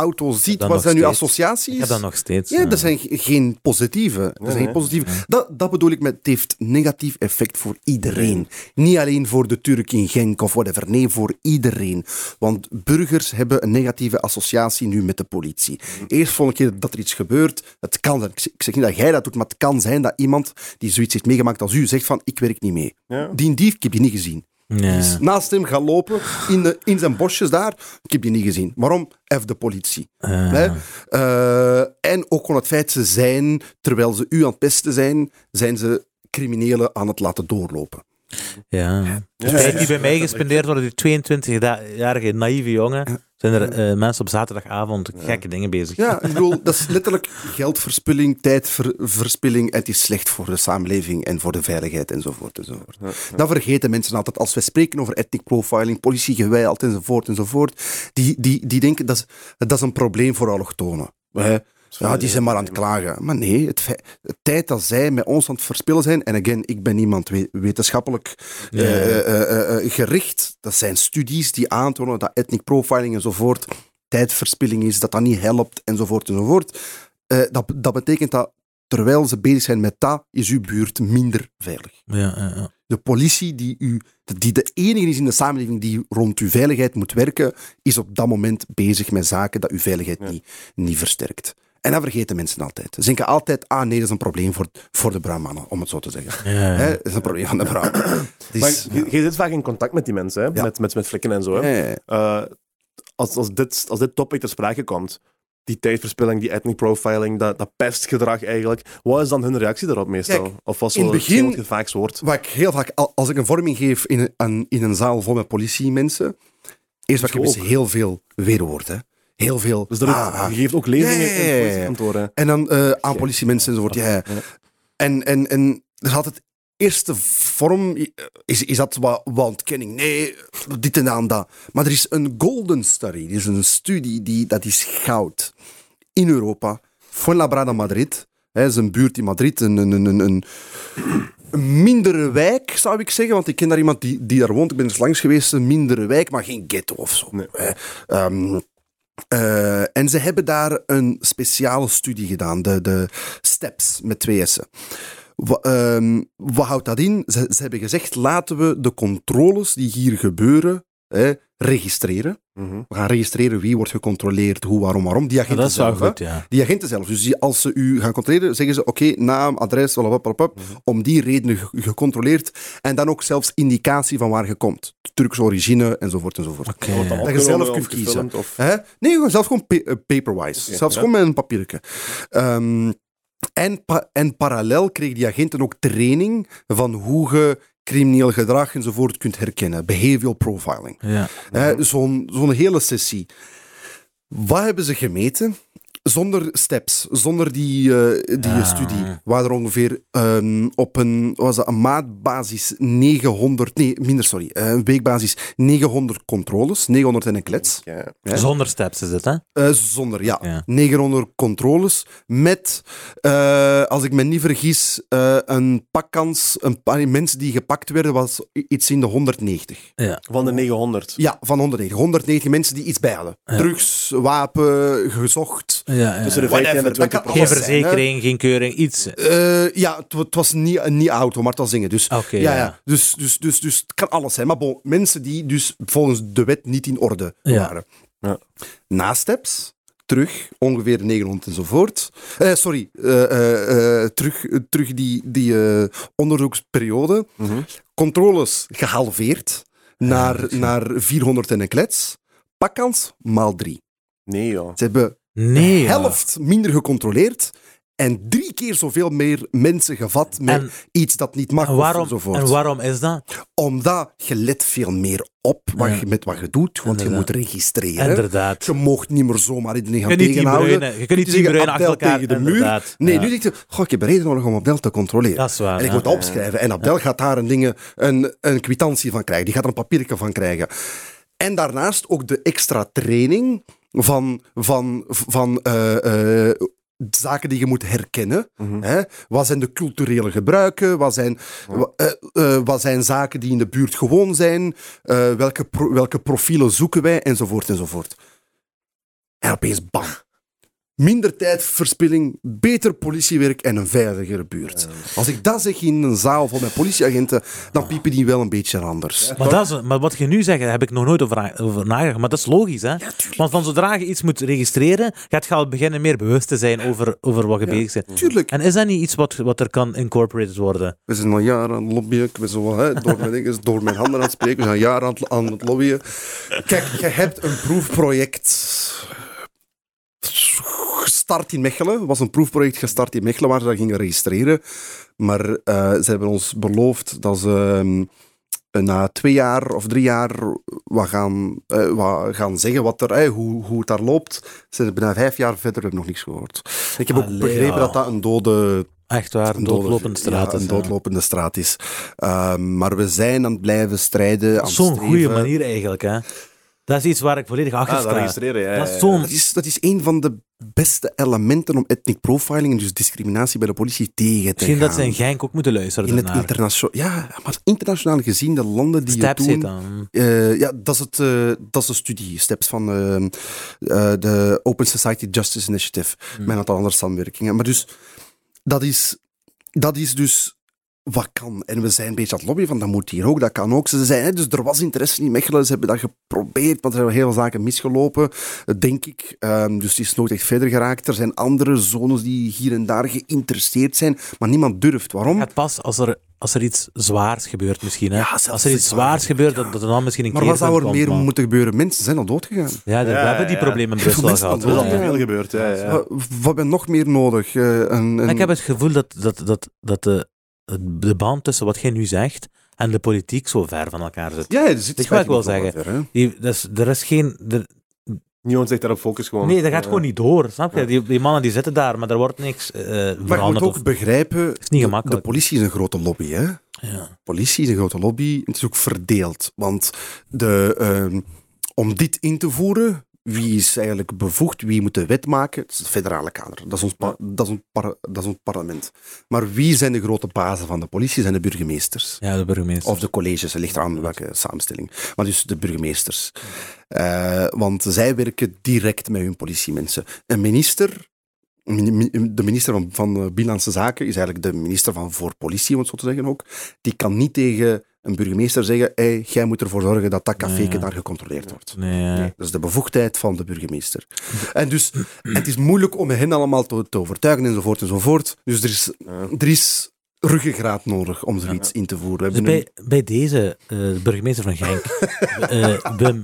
politieauto ziet? Wat zijn nu steeds. associaties? Ik heb dat nog steeds. Ja, dat zijn ge- geen positieve. Dat zijn geen nee. positieve. Dat, dat bedoel ik met het heeft negatief effect voor iedereen. Niet alleen voor de Turk in Genk of whatever. Nee, voor iedereen. Want burgers hebben een negatieve associatie nu met de politie. Eerst volgende keer dat er iets gebeurt, het kan, ik zeg- ik zeg niet dat jij dat doet, maar het kan zijn dat iemand die zoiets heeft meegemaakt als u zegt van ik werk niet mee. Ja. Die dief, ik heb je niet gezien. Ja. Die is naast hem gaan lopen in, de, in zijn bosjes daar. Ik heb die niet gezien. Waarom? F de politie. Hè? Eh, en ook gewoon het feit ze zijn, terwijl ze u aan het pesten zijn, zijn ze criminelen aan het laten doorlopen. Ja. De tijd die bij mij gespendeerd worden, die 22-jarige naïeve jongen, zijn er eh, mensen op zaterdagavond gekke dingen bezig. Ja, ik bedoel, dat is letterlijk geldverspilling, tijdverspilling. En het is slecht voor de samenleving en voor de veiligheid enzovoort. enzovoort. Dat vergeten mensen altijd. Als wij spreken over ethnic profiling, politiegeweld enzovoort enzovoort, die, die, die denken dat is, dat is een probleem voor allochtonen. Ja, die zijn maar aan het klagen. Maar nee, het, feit- tijd dat zij met ons aan het verspillen zijn, en again, ik ben niemand we- wetenschappelijk Ja. eh, eh, eh, gericht, dat zijn studies die aantonen dat ethnic profiling enzovoort tijdverspilling is, dat dat niet helpt enzovoort enzovoort. Eh, dat, dat betekent dat terwijl ze bezig zijn met dat, is uw buurt minder veilig. Ja. De politie die, u, die de enige is in de samenleving die rond uw veiligheid moet werken, is op dat moment bezig met zaken dat uw veiligheid niet, niet versterkt. En dat vergeten mensen altijd. Ze denken altijd, ah nee, dat is een probleem voor, voor de bruinmannen, om het zo te zeggen. Ja, ja. Hè, Dat is een probleem van de bruinmannen. Is- Maar je, je zit vaak in contact met die mensen, hè? Ja. Met, met, met flikken en zo. Hè? Ja, ja, ja. Eh, als, als, dit, als dit topic ter sprake komt, die tijdverspilling, die ethnic profiling, dat, dat pestgedrag eigenlijk, wat is dan hun reactie daarop meestal? Kijk, of wat in zo het begin- wat je vaakst hoort? Wat ik heel vaak, al- als ik een vorming geef in een, in een zaal vol met politiemensen, eerst wat ik heb is heel veel weerwoord. Hè. Heel veel. Dus dat ah, ah. je geeft ook lezingen ja, ja. in politiekantoren. En dan eh, aan politiemensen enzovoort. Ja. En, en, en er had het eerste vorm, is, is dat wat, wat ontkenning? Nee, dit en aan dat. Maar er is een golden study, er is een studie, die, dat is goud. In Europa, Fuenlabrada Madrid, hè, is een buurt in Madrid, een, een, een, een, een mindere wijk, zou ik zeggen. Want ik ken daar iemand die, die daar woont, ik ben eens langs geweest, een mindere wijk, maar geen ghetto of zo. Nee. hè. Ehm, Eh, en ze hebben daar een speciale studie gedaan, de, de STEPS met twee S'en. Wa- ehm, wat houdt dat in? Ze hebben gezegd, laten we de controles die hier gebeuren hè, registreren. Mhm. We gaan registreren wie wordt gecontroleerd, hoe, waarom, waarom. Die agenten dat is wel zelf, goed, ja. Die agenten zelf. Dus die, als ze u gaan controleren, zeggen ze: oké, naam, adres, blablabla, om die redenen ge- gecontroleerd. En dan ook zelfs indicatie van waar je komt. Turkse origine, enzovoort, enzovoort. Wordt ja. dat Dat je zelf kunt kiezen. gefilmd Of... Hè? Nee, gewoon zelf gewoon pa- eh, paperwise. Zelfs ja. gewoon met een papiertje. Ehm, en, pa- en parallel kregen die agenten ook training van hoe je crimineel gedrag enzovoort kunt herkennen. Behavioral profiling. Ja. Zo'n zo'n hele sessie. Wat hebben ze gemeten? Zonder steps, zonder die, eh, die Ah. studie, waren er ongeveer ehm, op een, was dat een maandbasis 900, nee, minder, sorry, eh, een weekbasis 900 controles, 900 en een klets. Ja. Zonder steps is het, hè? Eh, zonder, ja. Ja. 900 controles met, eh, als ik me niet vergis, eh, een pakkans, een paar mensen die gepakt werden, was iets in de 190. Ja. Van de 900. Ja, van 190. 190 mensen die iets bij hadden. Ja. Drugs, wapen, gezocht. Ja, ja. Tussen de Whatever, 15 en de dat kan 20 Geen zijn, verzekering, geen keuring, iets. Eh, ja, het, wa- het was niet, niet auto, maar het was dingen. Dus, ja, ja. ja. Dus, dus, dus, dus het kan alles zijn. Maar bon, mensen die dus volgens de wet niet in orde Ja. waren. Ja. Na steps, terug, ongeveer 900 enzovoort. Eh, sorry, eh, eh, eh, terug, terug die, die eh, onderzoeksperiode. Mhm. Controles gehalveerd naar, naar 400 en een klets. Pakkans maal drie. Nee, joh. Ze hebben Nee, ja. helft minder gecontroleerd en drie keer zoveel meer mensen gevat met En- iets dat niet mag En waarom, enzovoort. en waarom is dat? Omdat je let veel meer op wat Ja. je, met wat je doet, want je moet registreren. Inderdaad. Je mocht niet meer zomaar iedereen gaan Je niet tegenhouden. je kunt niet teambreunen achter elkaar, tegen de muur. Nee, Ja. nu denk je, goh, ik heb reden nodig om Abdel te controleren. Dat is waar. En ik moet opschrijven. En Abdel gaat daar een, dingen, een, een kwitantie van krijgen. Die gaat er een papiertje van krijgen. En daarnaast ook de extra training van, van, van eh, eh, zaken die je moet herkennen. Mhm. Hè? Wat zijn de culturele gebruiken? Wat zijn, eh, wat zijn zaken die in de buurt gewoon zijn? Welke, pro- welke profielen zoeken wij? Enzovoort, enzovoort. En opeens bam. Minder tijdverspilling, beter politiewerk en een veiligere buurt. Als ik dat zeg in een zaal vol met politieagenten, dan piepen die wel een beetje anders. Maar, dat is, maar wat je nu zegt, daar heb ik nog nooit over, over nagedacht. Maar dat is logisch, hè? Want van zodra je iets moet registreren, gaat je al beginnen meer bewust te zijn over, over wat je bezig bent. Tuurlijk. En is dat niet iets wat, wat er kan incorporated worden? We zijn al jaren aan het lobbyen. Ik ben zo, hè, door, mijn, dingen, door mijn handen aan het spreken. We zijn jaren aan het, aan het lobbyen. Kijk, je hebt een proefproject gestart in Mechelen. Was een proefproject gestart in Mechelen waar ze dat gingen registreren. Maar eh, ze hebben ons beloofd dat ze ehm, na twee jaar of drie jaar wat gaan, eh, wat gaan zeggen wat er, eh, hoe, hoe het daar loopt. Ze hebben na vijf jaar verder hebben nog niks gehoord. Ik heb ook begrepen dat dat een dode Echt waar, een doodlopende straat ja, is. een ja. doodlopende straat is. Maar we zijn aan het blijven strijden. het Zo'n goede manier eigenlijk, hè? Dat is iets waar ik volledig achter Ah, dat sta. registreren, ja. Dat ja, is zo'n... Dat is, dat is een van de beste elementen om ethnic profiling en dus discriminatie bij de politie tegen te Misschien dat gaan. ze in Genk ook moeten luisteren in het internationaal, ja, maar internationaal gezien de landen die Steps het heet doen, dan. Eh, ja, dat is, het, eh, dat is de studie, steps van eh, eh, de Open Society Justice Initiative, Hmm. met een aantal andere samenwerkingen. Maar dus, dat is, dat is dus wat kan. En we zijn een beetje aan het lobbyen van, dat moet hier ook, dat kan ook. Ze zijn, hè, dus er was interesse in Mechelen, ze hebben dat geprobeerd, maar er zijn heel veel zaken misgelopen, eh, denk ik. Ehm, dus het is nooit echt verder geraakt. Er zijn andere zones die hier en daar geïnteresseerd zijn, maar niemand durft. Waarom? Het pas als er, als er iets zwaars gebeurt misschien. Hè? Ja, als er iets zwaars gebeurt, dat, dat er dan misschien een Maar wat zou er meer maar- moeten gebeuren? Mensen zijn al doodgegaan. Ja, we Ja, hebben die problemen in Brussel gehad. Er is al veel gebeurd, ja. ja. Wat, wat hebben we nog meer nodig? Eh, een, Ik heb het gevoel dat, dat, dat, dat de, de band tussen wat jij nu zegt en de politiek zo ver van elkaar zit. Ja, er zit wat ik wil zeggen? wel ver, hè. Die, dat is, er is geen... er- Niemand zegt daarop focus gewoon. nee, dat gaat Ja. gewoon niet door, snap je? Die, die mannen die zitten daar, maar er wordt niks eh Maar je moet veranderd. ook of- begrijpen, Het is niet de, gemakkelijk. de politie is een grote lobby. Hè? ja. Politie is een grote lobby. Het is ook verdeeld. Want de, ehm, om dit in te voeren, wie is eigenlijk bevoegd, wie moet de wet maken? Dat is het federale kader, dat is ons, par- dat is ons, dat is ons parlement. Maar wie zijn de grote bazen van de politie? Zijn de burgemeesters. Ja, de burgemeester. Of de colleges, het ligt eraan welke samenstelling. Maar dus de burgemeesters. Eh, want zij werken direct met hun politiemensen. Een minister, mini- mi- de minister van, van eh, Binnenlandse Zaken, is eigenlijk de minister van voor politie, om het zo te zeggen ook. Die kan niet tegen een burgemeester zeggen, hey, jij moet ervoor zorgen dat dat café daar gecontroleerd wordt. Nee, dat is de bevoegdheid van de burgemeester. En dus het is moeilijk om hen allemaal te, te overtuigen enzovoort enzovoort. Dus er is, er is ruggengraat nodig om zoiets in te voeren. Dus bij, bij deze eh, burgemeester van Genk, eh, Wim,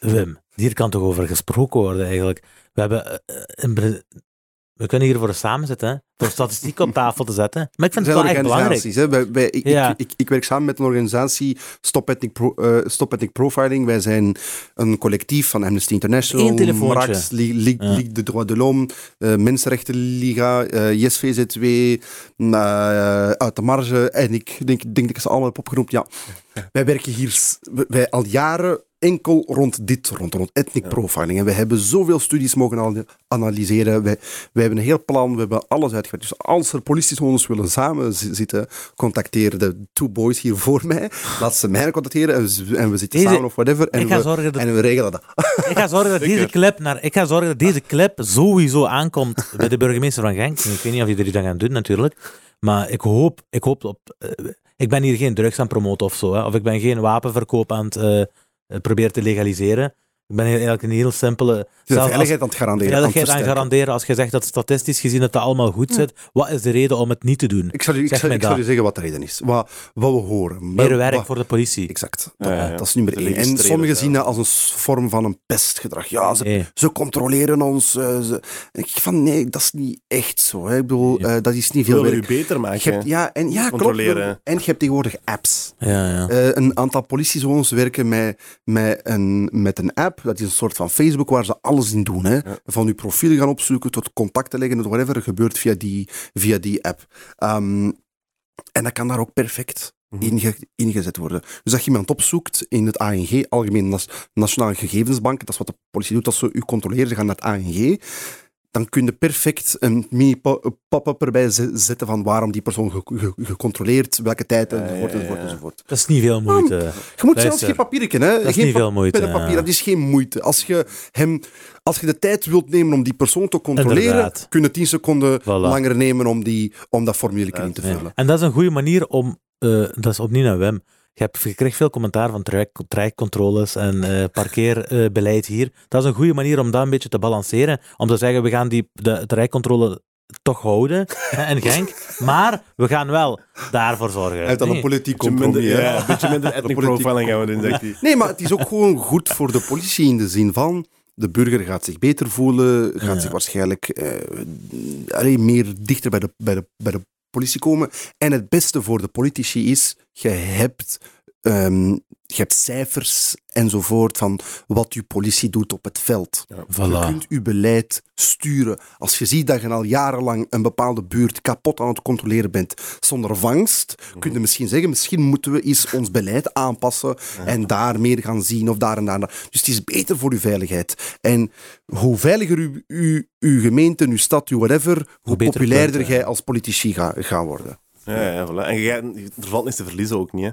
Wim, hier kan toch over gesproken worden eigenlijk. We hebben eh, een we kunnen hier voor samen zitten, hè, voor statistiek op tafel te zetten. Maar ik vind het wel echt belangrijk. organisaties. Hè. Wij- ik, Ja. ik, ik, ik werk samen met een organisatie, Stop Ethnic, Pro- eh, Stop Ethnic Profiling. Wij zijn een collectief van Amnesty International, Ja. Ligue de Droits de l'Homme, eh, Mensenrechtenliga, JSVZW, eh, Uit de Marge. En ik denk, denk dat ik ze allemaal heb opgenoemd. Ja. Wij werken hier wij al jaren enkel rond dit, rond, rond ethnic profiling. En we hebben zoveel studies mogen al- analyseren. Wij, wij hebben een heel plan, we hebben alles uitgewerkt. Dus als er politiezones willen samen zi- zitten, contacteer de two boys hier voor mij. Laat ze mij contacteren en we, en we zitten Deze- samen of whatever. En, ik ga we, dat- en we regelen dat. Ik ga zorgen dat deze clip, naar, ik ga zorgen dat deze clip sowieso aankomt bij de burgemeester van Genk. Ik weet niet of jullie dat gaan doen natuurlijk. Maar ik hoop, ik hoop op... eh, ik ben hier geen drugs aan het promoten of zo. Hè, of ik ben geen wapenverkoop aan het eh, eh, proberen te legaliseren. Ik ben eigenlijk een heel simpele... De als- veiligheid aan het garanderen. het veiligheid aan versterken. garanderen. Als je zegt dat statistisch gezien het dat allemaal goed zit, wat is de reden om het niet te doen? Ik zal, je, ik, Zeg zal, mij ik zal dat. je zeggen wat de reden is. Wat, wat we horen. Meer werk wat- voor de politie. Exact. Ja, ja, ja. Dat is nummer één. En sommigen zien dat als een vorm van een pestgedrag. Ja, ze, Nee. ze controleren ons. eh, ze... Ik van, nee, dat is niet echt zo. Hè. Ik bedoel, eh, dat is niet veel werk. beter Je maken. hebt, ja, en, ja, klopt. Controleren. En je hebt tegenwoordig apps. Ja, ja. Eh, een aantal politiezones werken met, met, een, met een app. Dat is een soort van Facebook waar ze alles in doen. Hè. Van je profiel gaan opzoeken tot contacten leggen, tot whatever. gebeurt via die, via die app. Ehm, en dat kan daar ook perfect Mhm. inge- ingezet worden. Dus als je iemand opzoekt in het ANG, Algemeen Nationale Gegevensbank, dat is wat de politie doet als ze u controleren, ze gaan naar het ANG, dan kun je perfect een mini po- pop-up erbij ze- zetten van waarom die persoon ge- ge- gecontroleerd, welke tijd, Ja, enzovoort, enzovoort, enzovoort. Dat is niet veel moeite. Je moet zelfs geen papiertje, hè? dat is geen niet veel moeite, papier, ja. dat is geen moeite. Als je, hem, als je de tijd wilt nemen om die persoon te controleren, Inderdaad. kun je 10 seconden Voilà. langer nemen om, die, om dat formulier in te Ja. vullen. En dat is een goede manier om, eh, dat is opnieuw naar Wim. Je, hebt, je krijgt veel commentaar van traject- trajectcontroles en eh, parkeerbeleid hier. Dat is een goede manier om dat een beetje te balanceren. Om te zeggen, we gaan die, de trajectcontrole toch houden in Genk, maar we gaan wel daarvoor zorgen. Hij heeft dan een politiek minder, compromis. hè. ja, een beetje minder ethnic profiling gaan we doen, zegt hij. Nee, maar het is ook gewoon goed voor de politie in de zin van. De burger gaat zich beter voelen, gaat Ja. zich waarschijnlijk eh, allee, meer dichter bij de, bij, de, bij de politie komen. En het beste voor de politici is, je hebt, ehm, je hebt cijfers enzovoort van wat uw politie doet op het veld. Je Voilà. kunt uw beleid sturen. Als je ziet dat je al jarenlang een bepaalde buurt kapot aan het controleren bent zonder vangst, kun je misschien zeggen, misschien moeten we eens ons beleid aanpassen en daar meer gaan zien of daar en daar. Dus het is beter voor uw veiligheid. En hoe veiliger uw, uw, uw gemeente, uw stad, uw whatever, hoe, populairder jij als politici gaat worden. Ja, ja, voilà. En je, er valt niks te verliezen ook niet. Hè.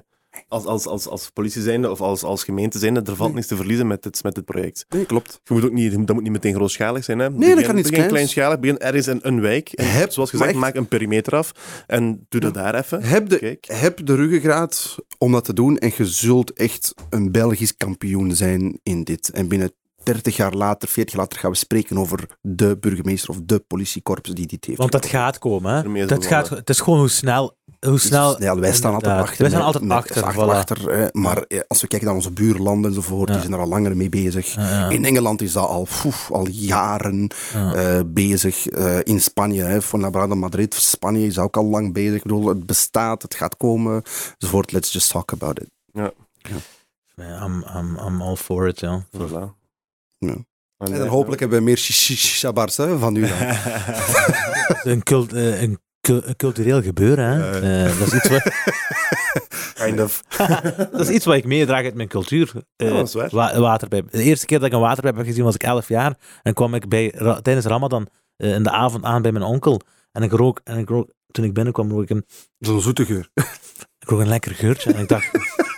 Als, als, als, als politie zijnde of als, als gemeente zijnde, er valt niks te verliezen met dit, met dit project. Nee, klopt. Je moet ook niet, dat moet niet meteen grootschalig zijn. Hè. dat kan iets Begin kleins. kleinschalig, begin ergens in een wijk. En Heb- zoals gezegd, echt- maak een perimeter af en doe dat daar even. Heb de, Kijk. heb de ruggengraat om dat te doen en je zult echt een Belgisch kampioen zijn in dit. En binnen 30 jaar later, 40 jaar later gaan we spreken over de burgemeester of de politiekorps die dit heeft. Want dat gaat komen. Hè. Dat gaat, het is gewoon hoe snel... Hoe snel ja, wij staan altijd achter. Wij staan altijd met- achter. achter, voilà. achter, hè. maar eh, als we kijken naar onze buurlanden enzovoort, die zijn er al langer mee bezig. Ja, ja. In Engeland is dat al, al jaren eh, bezig. Eh, in Spanje, hè, Fuenlabrada, Madrid, Spanje is ook al lang bezig. Ik bedoel, het bestaat, het gaat komen. Enzovoort, let's just talk about it. Ja, I'm, I'm, I'm all for it, ja. voilà. Ja. En, dan hopelijk hebben we meer shi- shi- shabars hè, van u dan. een, cult, eh, een cu- een cultureel gebeuren. Hè? Eh, dat, is iets wat, Kind of. dat is iets wat ik meedraag uit mijn cultuur. Ja, dat is waar. wa- waterpijp. De eerste keer dat ik een waterpijp heb gezien was ik 11 jaar. En kwam ik bij, ra- tijdens Ramadan in de avond aan bij mijn onkel. En ik rook, en ik rook toen ik binnenkwam, rook ik een, Zo'n zoete geur. ik rook een lekker geurtje. En ik dacht,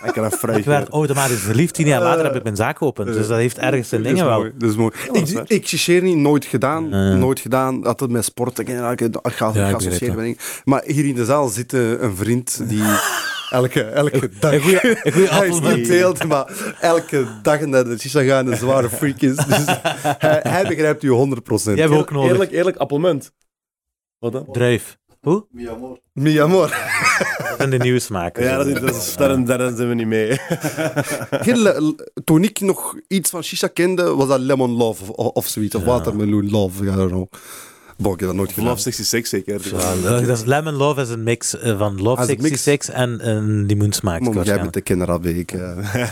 Ik kan een ik werd automatisch verliefd. Tien jaar later heb ik mijn zaak geopend. Dus dat heeft ergens zijn dingen wel. Dat is mooi. dat is ik, ik chicheer niet, nooit gedaan. Nooit gedaan. Altijd met sport. Ik, ik, ik ga, Ja, associëren. Maar hier in de zaal zit eh, een vriend die elke, elke dag... Een goeie- een goeie hij is niet beeld, maar elke dag naar de shisha gaan een zware freak is. Dus hij, hij begrijpt u 100%. Jij hebt ook nodig. Eerlijk, eerlijk, appelmunt. Wat dan? Druif. Hoe? Mi amor. Dat zijn de nieuwe smaken. Ja, dat is, dat is, daar, daar zijn we niet mee. Toen ik nog iets van shisha kende, was dat lemon love of, of zoiets. Of watermeloen love. I don't know. Bon, ik heb dat nooit gedaan. Love 66 zeker. Dus, Ja, dat is Lemon Love is een mix eh, van Love Ah, is een mix. 66 en een limoensmaak. Maar jij bent de kinderabweek. eh.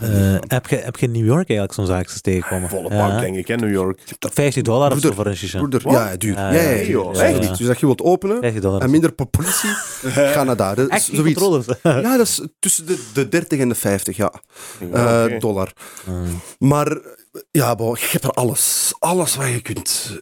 Eh, heb, je, heb je in New York eigenlijk zo'n zaakjes tegengekomen? Volle Ja, pak, denk ik, hè, New York. 50 dollar of zo Broeder, voor een shisha. Broeder, ja, duur. Ja, Ja, ja, ja, ja, duur. ja, ja. Echt. Dus als je wilt openen 50 dollar. en minder po- politie, ga naar daar. Dat is Echt zoiets. controles. Ja, dat is tussen de, de 30 en de 50 ja. Ja, Eh, oké. dollar. Mm. Maar ja, bo, je hebt er alles. Alles wat je kunt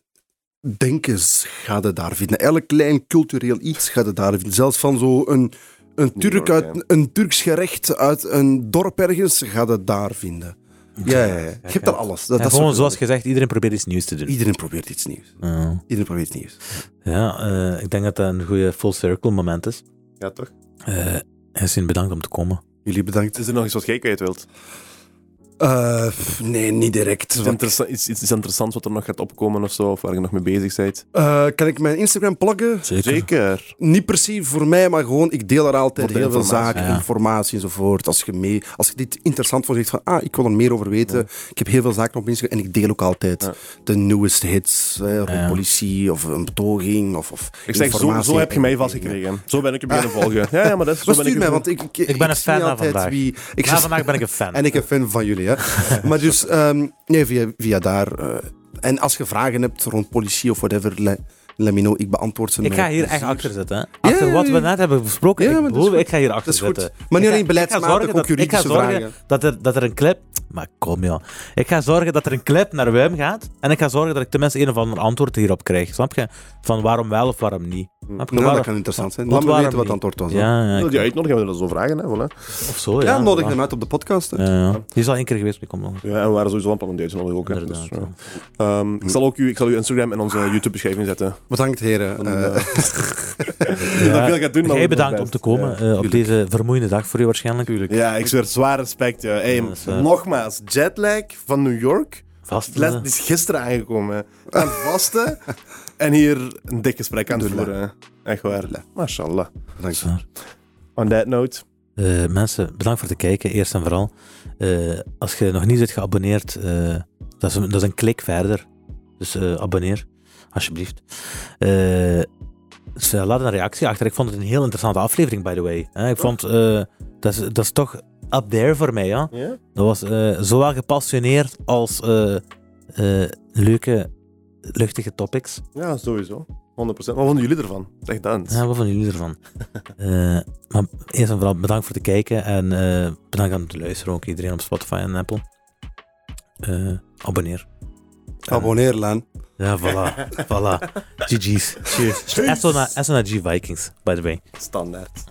denken, ga je daar vinden. Elk klein cultureel iets ga je daar vinden. Zelfs van zo'n een, een, Turk uit, een Turks gerecht uit een dorp ergens, ga je daar vinden. Ja, ja, ja. Je hebt daar alles. Dat, Ja, dat gewoon zoals gezegd, iedereen probeert iets nieuws te doen. Iedereen probeert iets nieuws. Ja, Iedereen probeert iets nieuws. ja eh, ik denk dat dat een goede full circle moment is. Ja, toch? Eh Yassine, bedankt om te komen. Jullie bedankt. Is er nog iets wat jij kwijt wilt? Eh, pff, nee, niet direct. Iets, interessa- iets, interessants wat er nog gaat opkomen of zo, of waar je nog mee bezig bent? Eh, kan ik mijn Instagram pluggen? Zeker. Niet per se voor mij, maar gewoon, ik deel er altijd Voor de heel veel zaken, ja. informatie enzovoort. Als je, mee, als je dit interessant vond, zegt van, ah, ik wil er meer over weten. Ik heb heel veel zaken op Instagram en ik deel ook altijd Ja. de nieuwste hits, eh, rond politie of een betoging of, of Ik zeg, zo, informatie zo heb je mij en- vastgekregen. Zo ben ik je beginnen volgen. Ja, ja, maar dat is zo ben ik mij, want ik, ik, Ik ben een fan van altijd vandaag. Wie, ik vandaag ben ik een fan. En ik een fan van jullie, hè. maar dus, ehm, nee, via, via daar. eh, en als je vragen hebt rond politie of whatever, le- let me know, ik beantwoord ze Ik ga hier echt achter zitten. hè. Achter wat we net hebben besproken. Ik, ga hier achter zitten. Maar niet alleen beleidsmatig, ook Ik ga zorgen dat er, dat er een clip... Maar kom ja. Ik ga zorgen dat er een clip naar Wim gaat. En ik ga zorgen dat ik tenminste een of ander antwoord hierop krijg. Snap je? Van waarom wel of waarom niet. Snap je? Nou, dat kan interessant zijn. wat Laat me weten wat het antwoord was. Ja, ja, Wil ik- je uitnodigen? We willen zo vragen, hè? Voilà. of zo. Ja, Ja, nodig hem uit op de podcast. hè. Ja, ja. Die is al één keer geweest, maar ik kom nog. Ja, en we waren sowieso een om deze nog ook. Hè. Dus, ja. Ehm, ik, zal ook uw, ik zal uw Instagram en onze YouTube-beschrijving zetten. Bedankt, heren. Eh, eh, Ja. dat veel gaat doen, Jij bedankt om te komen Ja. eh, op deze vermoeiende dag voor u waarschijnlijk. Ja, ik zweer zwaar respect. Ja. Hey, Ja, dat is, eh, Nogmaals, jetlag van New York. Vast. Les, die is gisteren aangekomen. Vasten. En hier een dik gesprek aan het voeren. Echt waar. Mashallah. bedankt. On that note. Eh, mensen, bedankt voor het kijken, eerst en vooral. Eh, als je nog niet bent geabonneerd, eh, dat, is een, dat is een klik verder. Dus eh, abonneer, alsjeblieft. Eh, dus, laat een reactie achter. Ik vond het een heel interessante aflevering, by the way. Eh, ik vond, eh, dat, is, dat is toch up there voor mij, ja. Dat was eh, zowel gepassioneerd als eh, eh, leuke, luchtige topics. Ja, sowieso. 100%. Wat vonden jullie ervan? Zeg dan. Ja, wat vonden jullie ervan? Eh, maar eerst en vooral bedankt voor het kijken en eh, bedankt aan het luisteren ook iedereen op Spotify en Apple. Eh, abonneer. Abonneer, Laan. Ja, voilà. voilà. GG's. Cheers. Esso naar G Vikings, by the way. Standaard.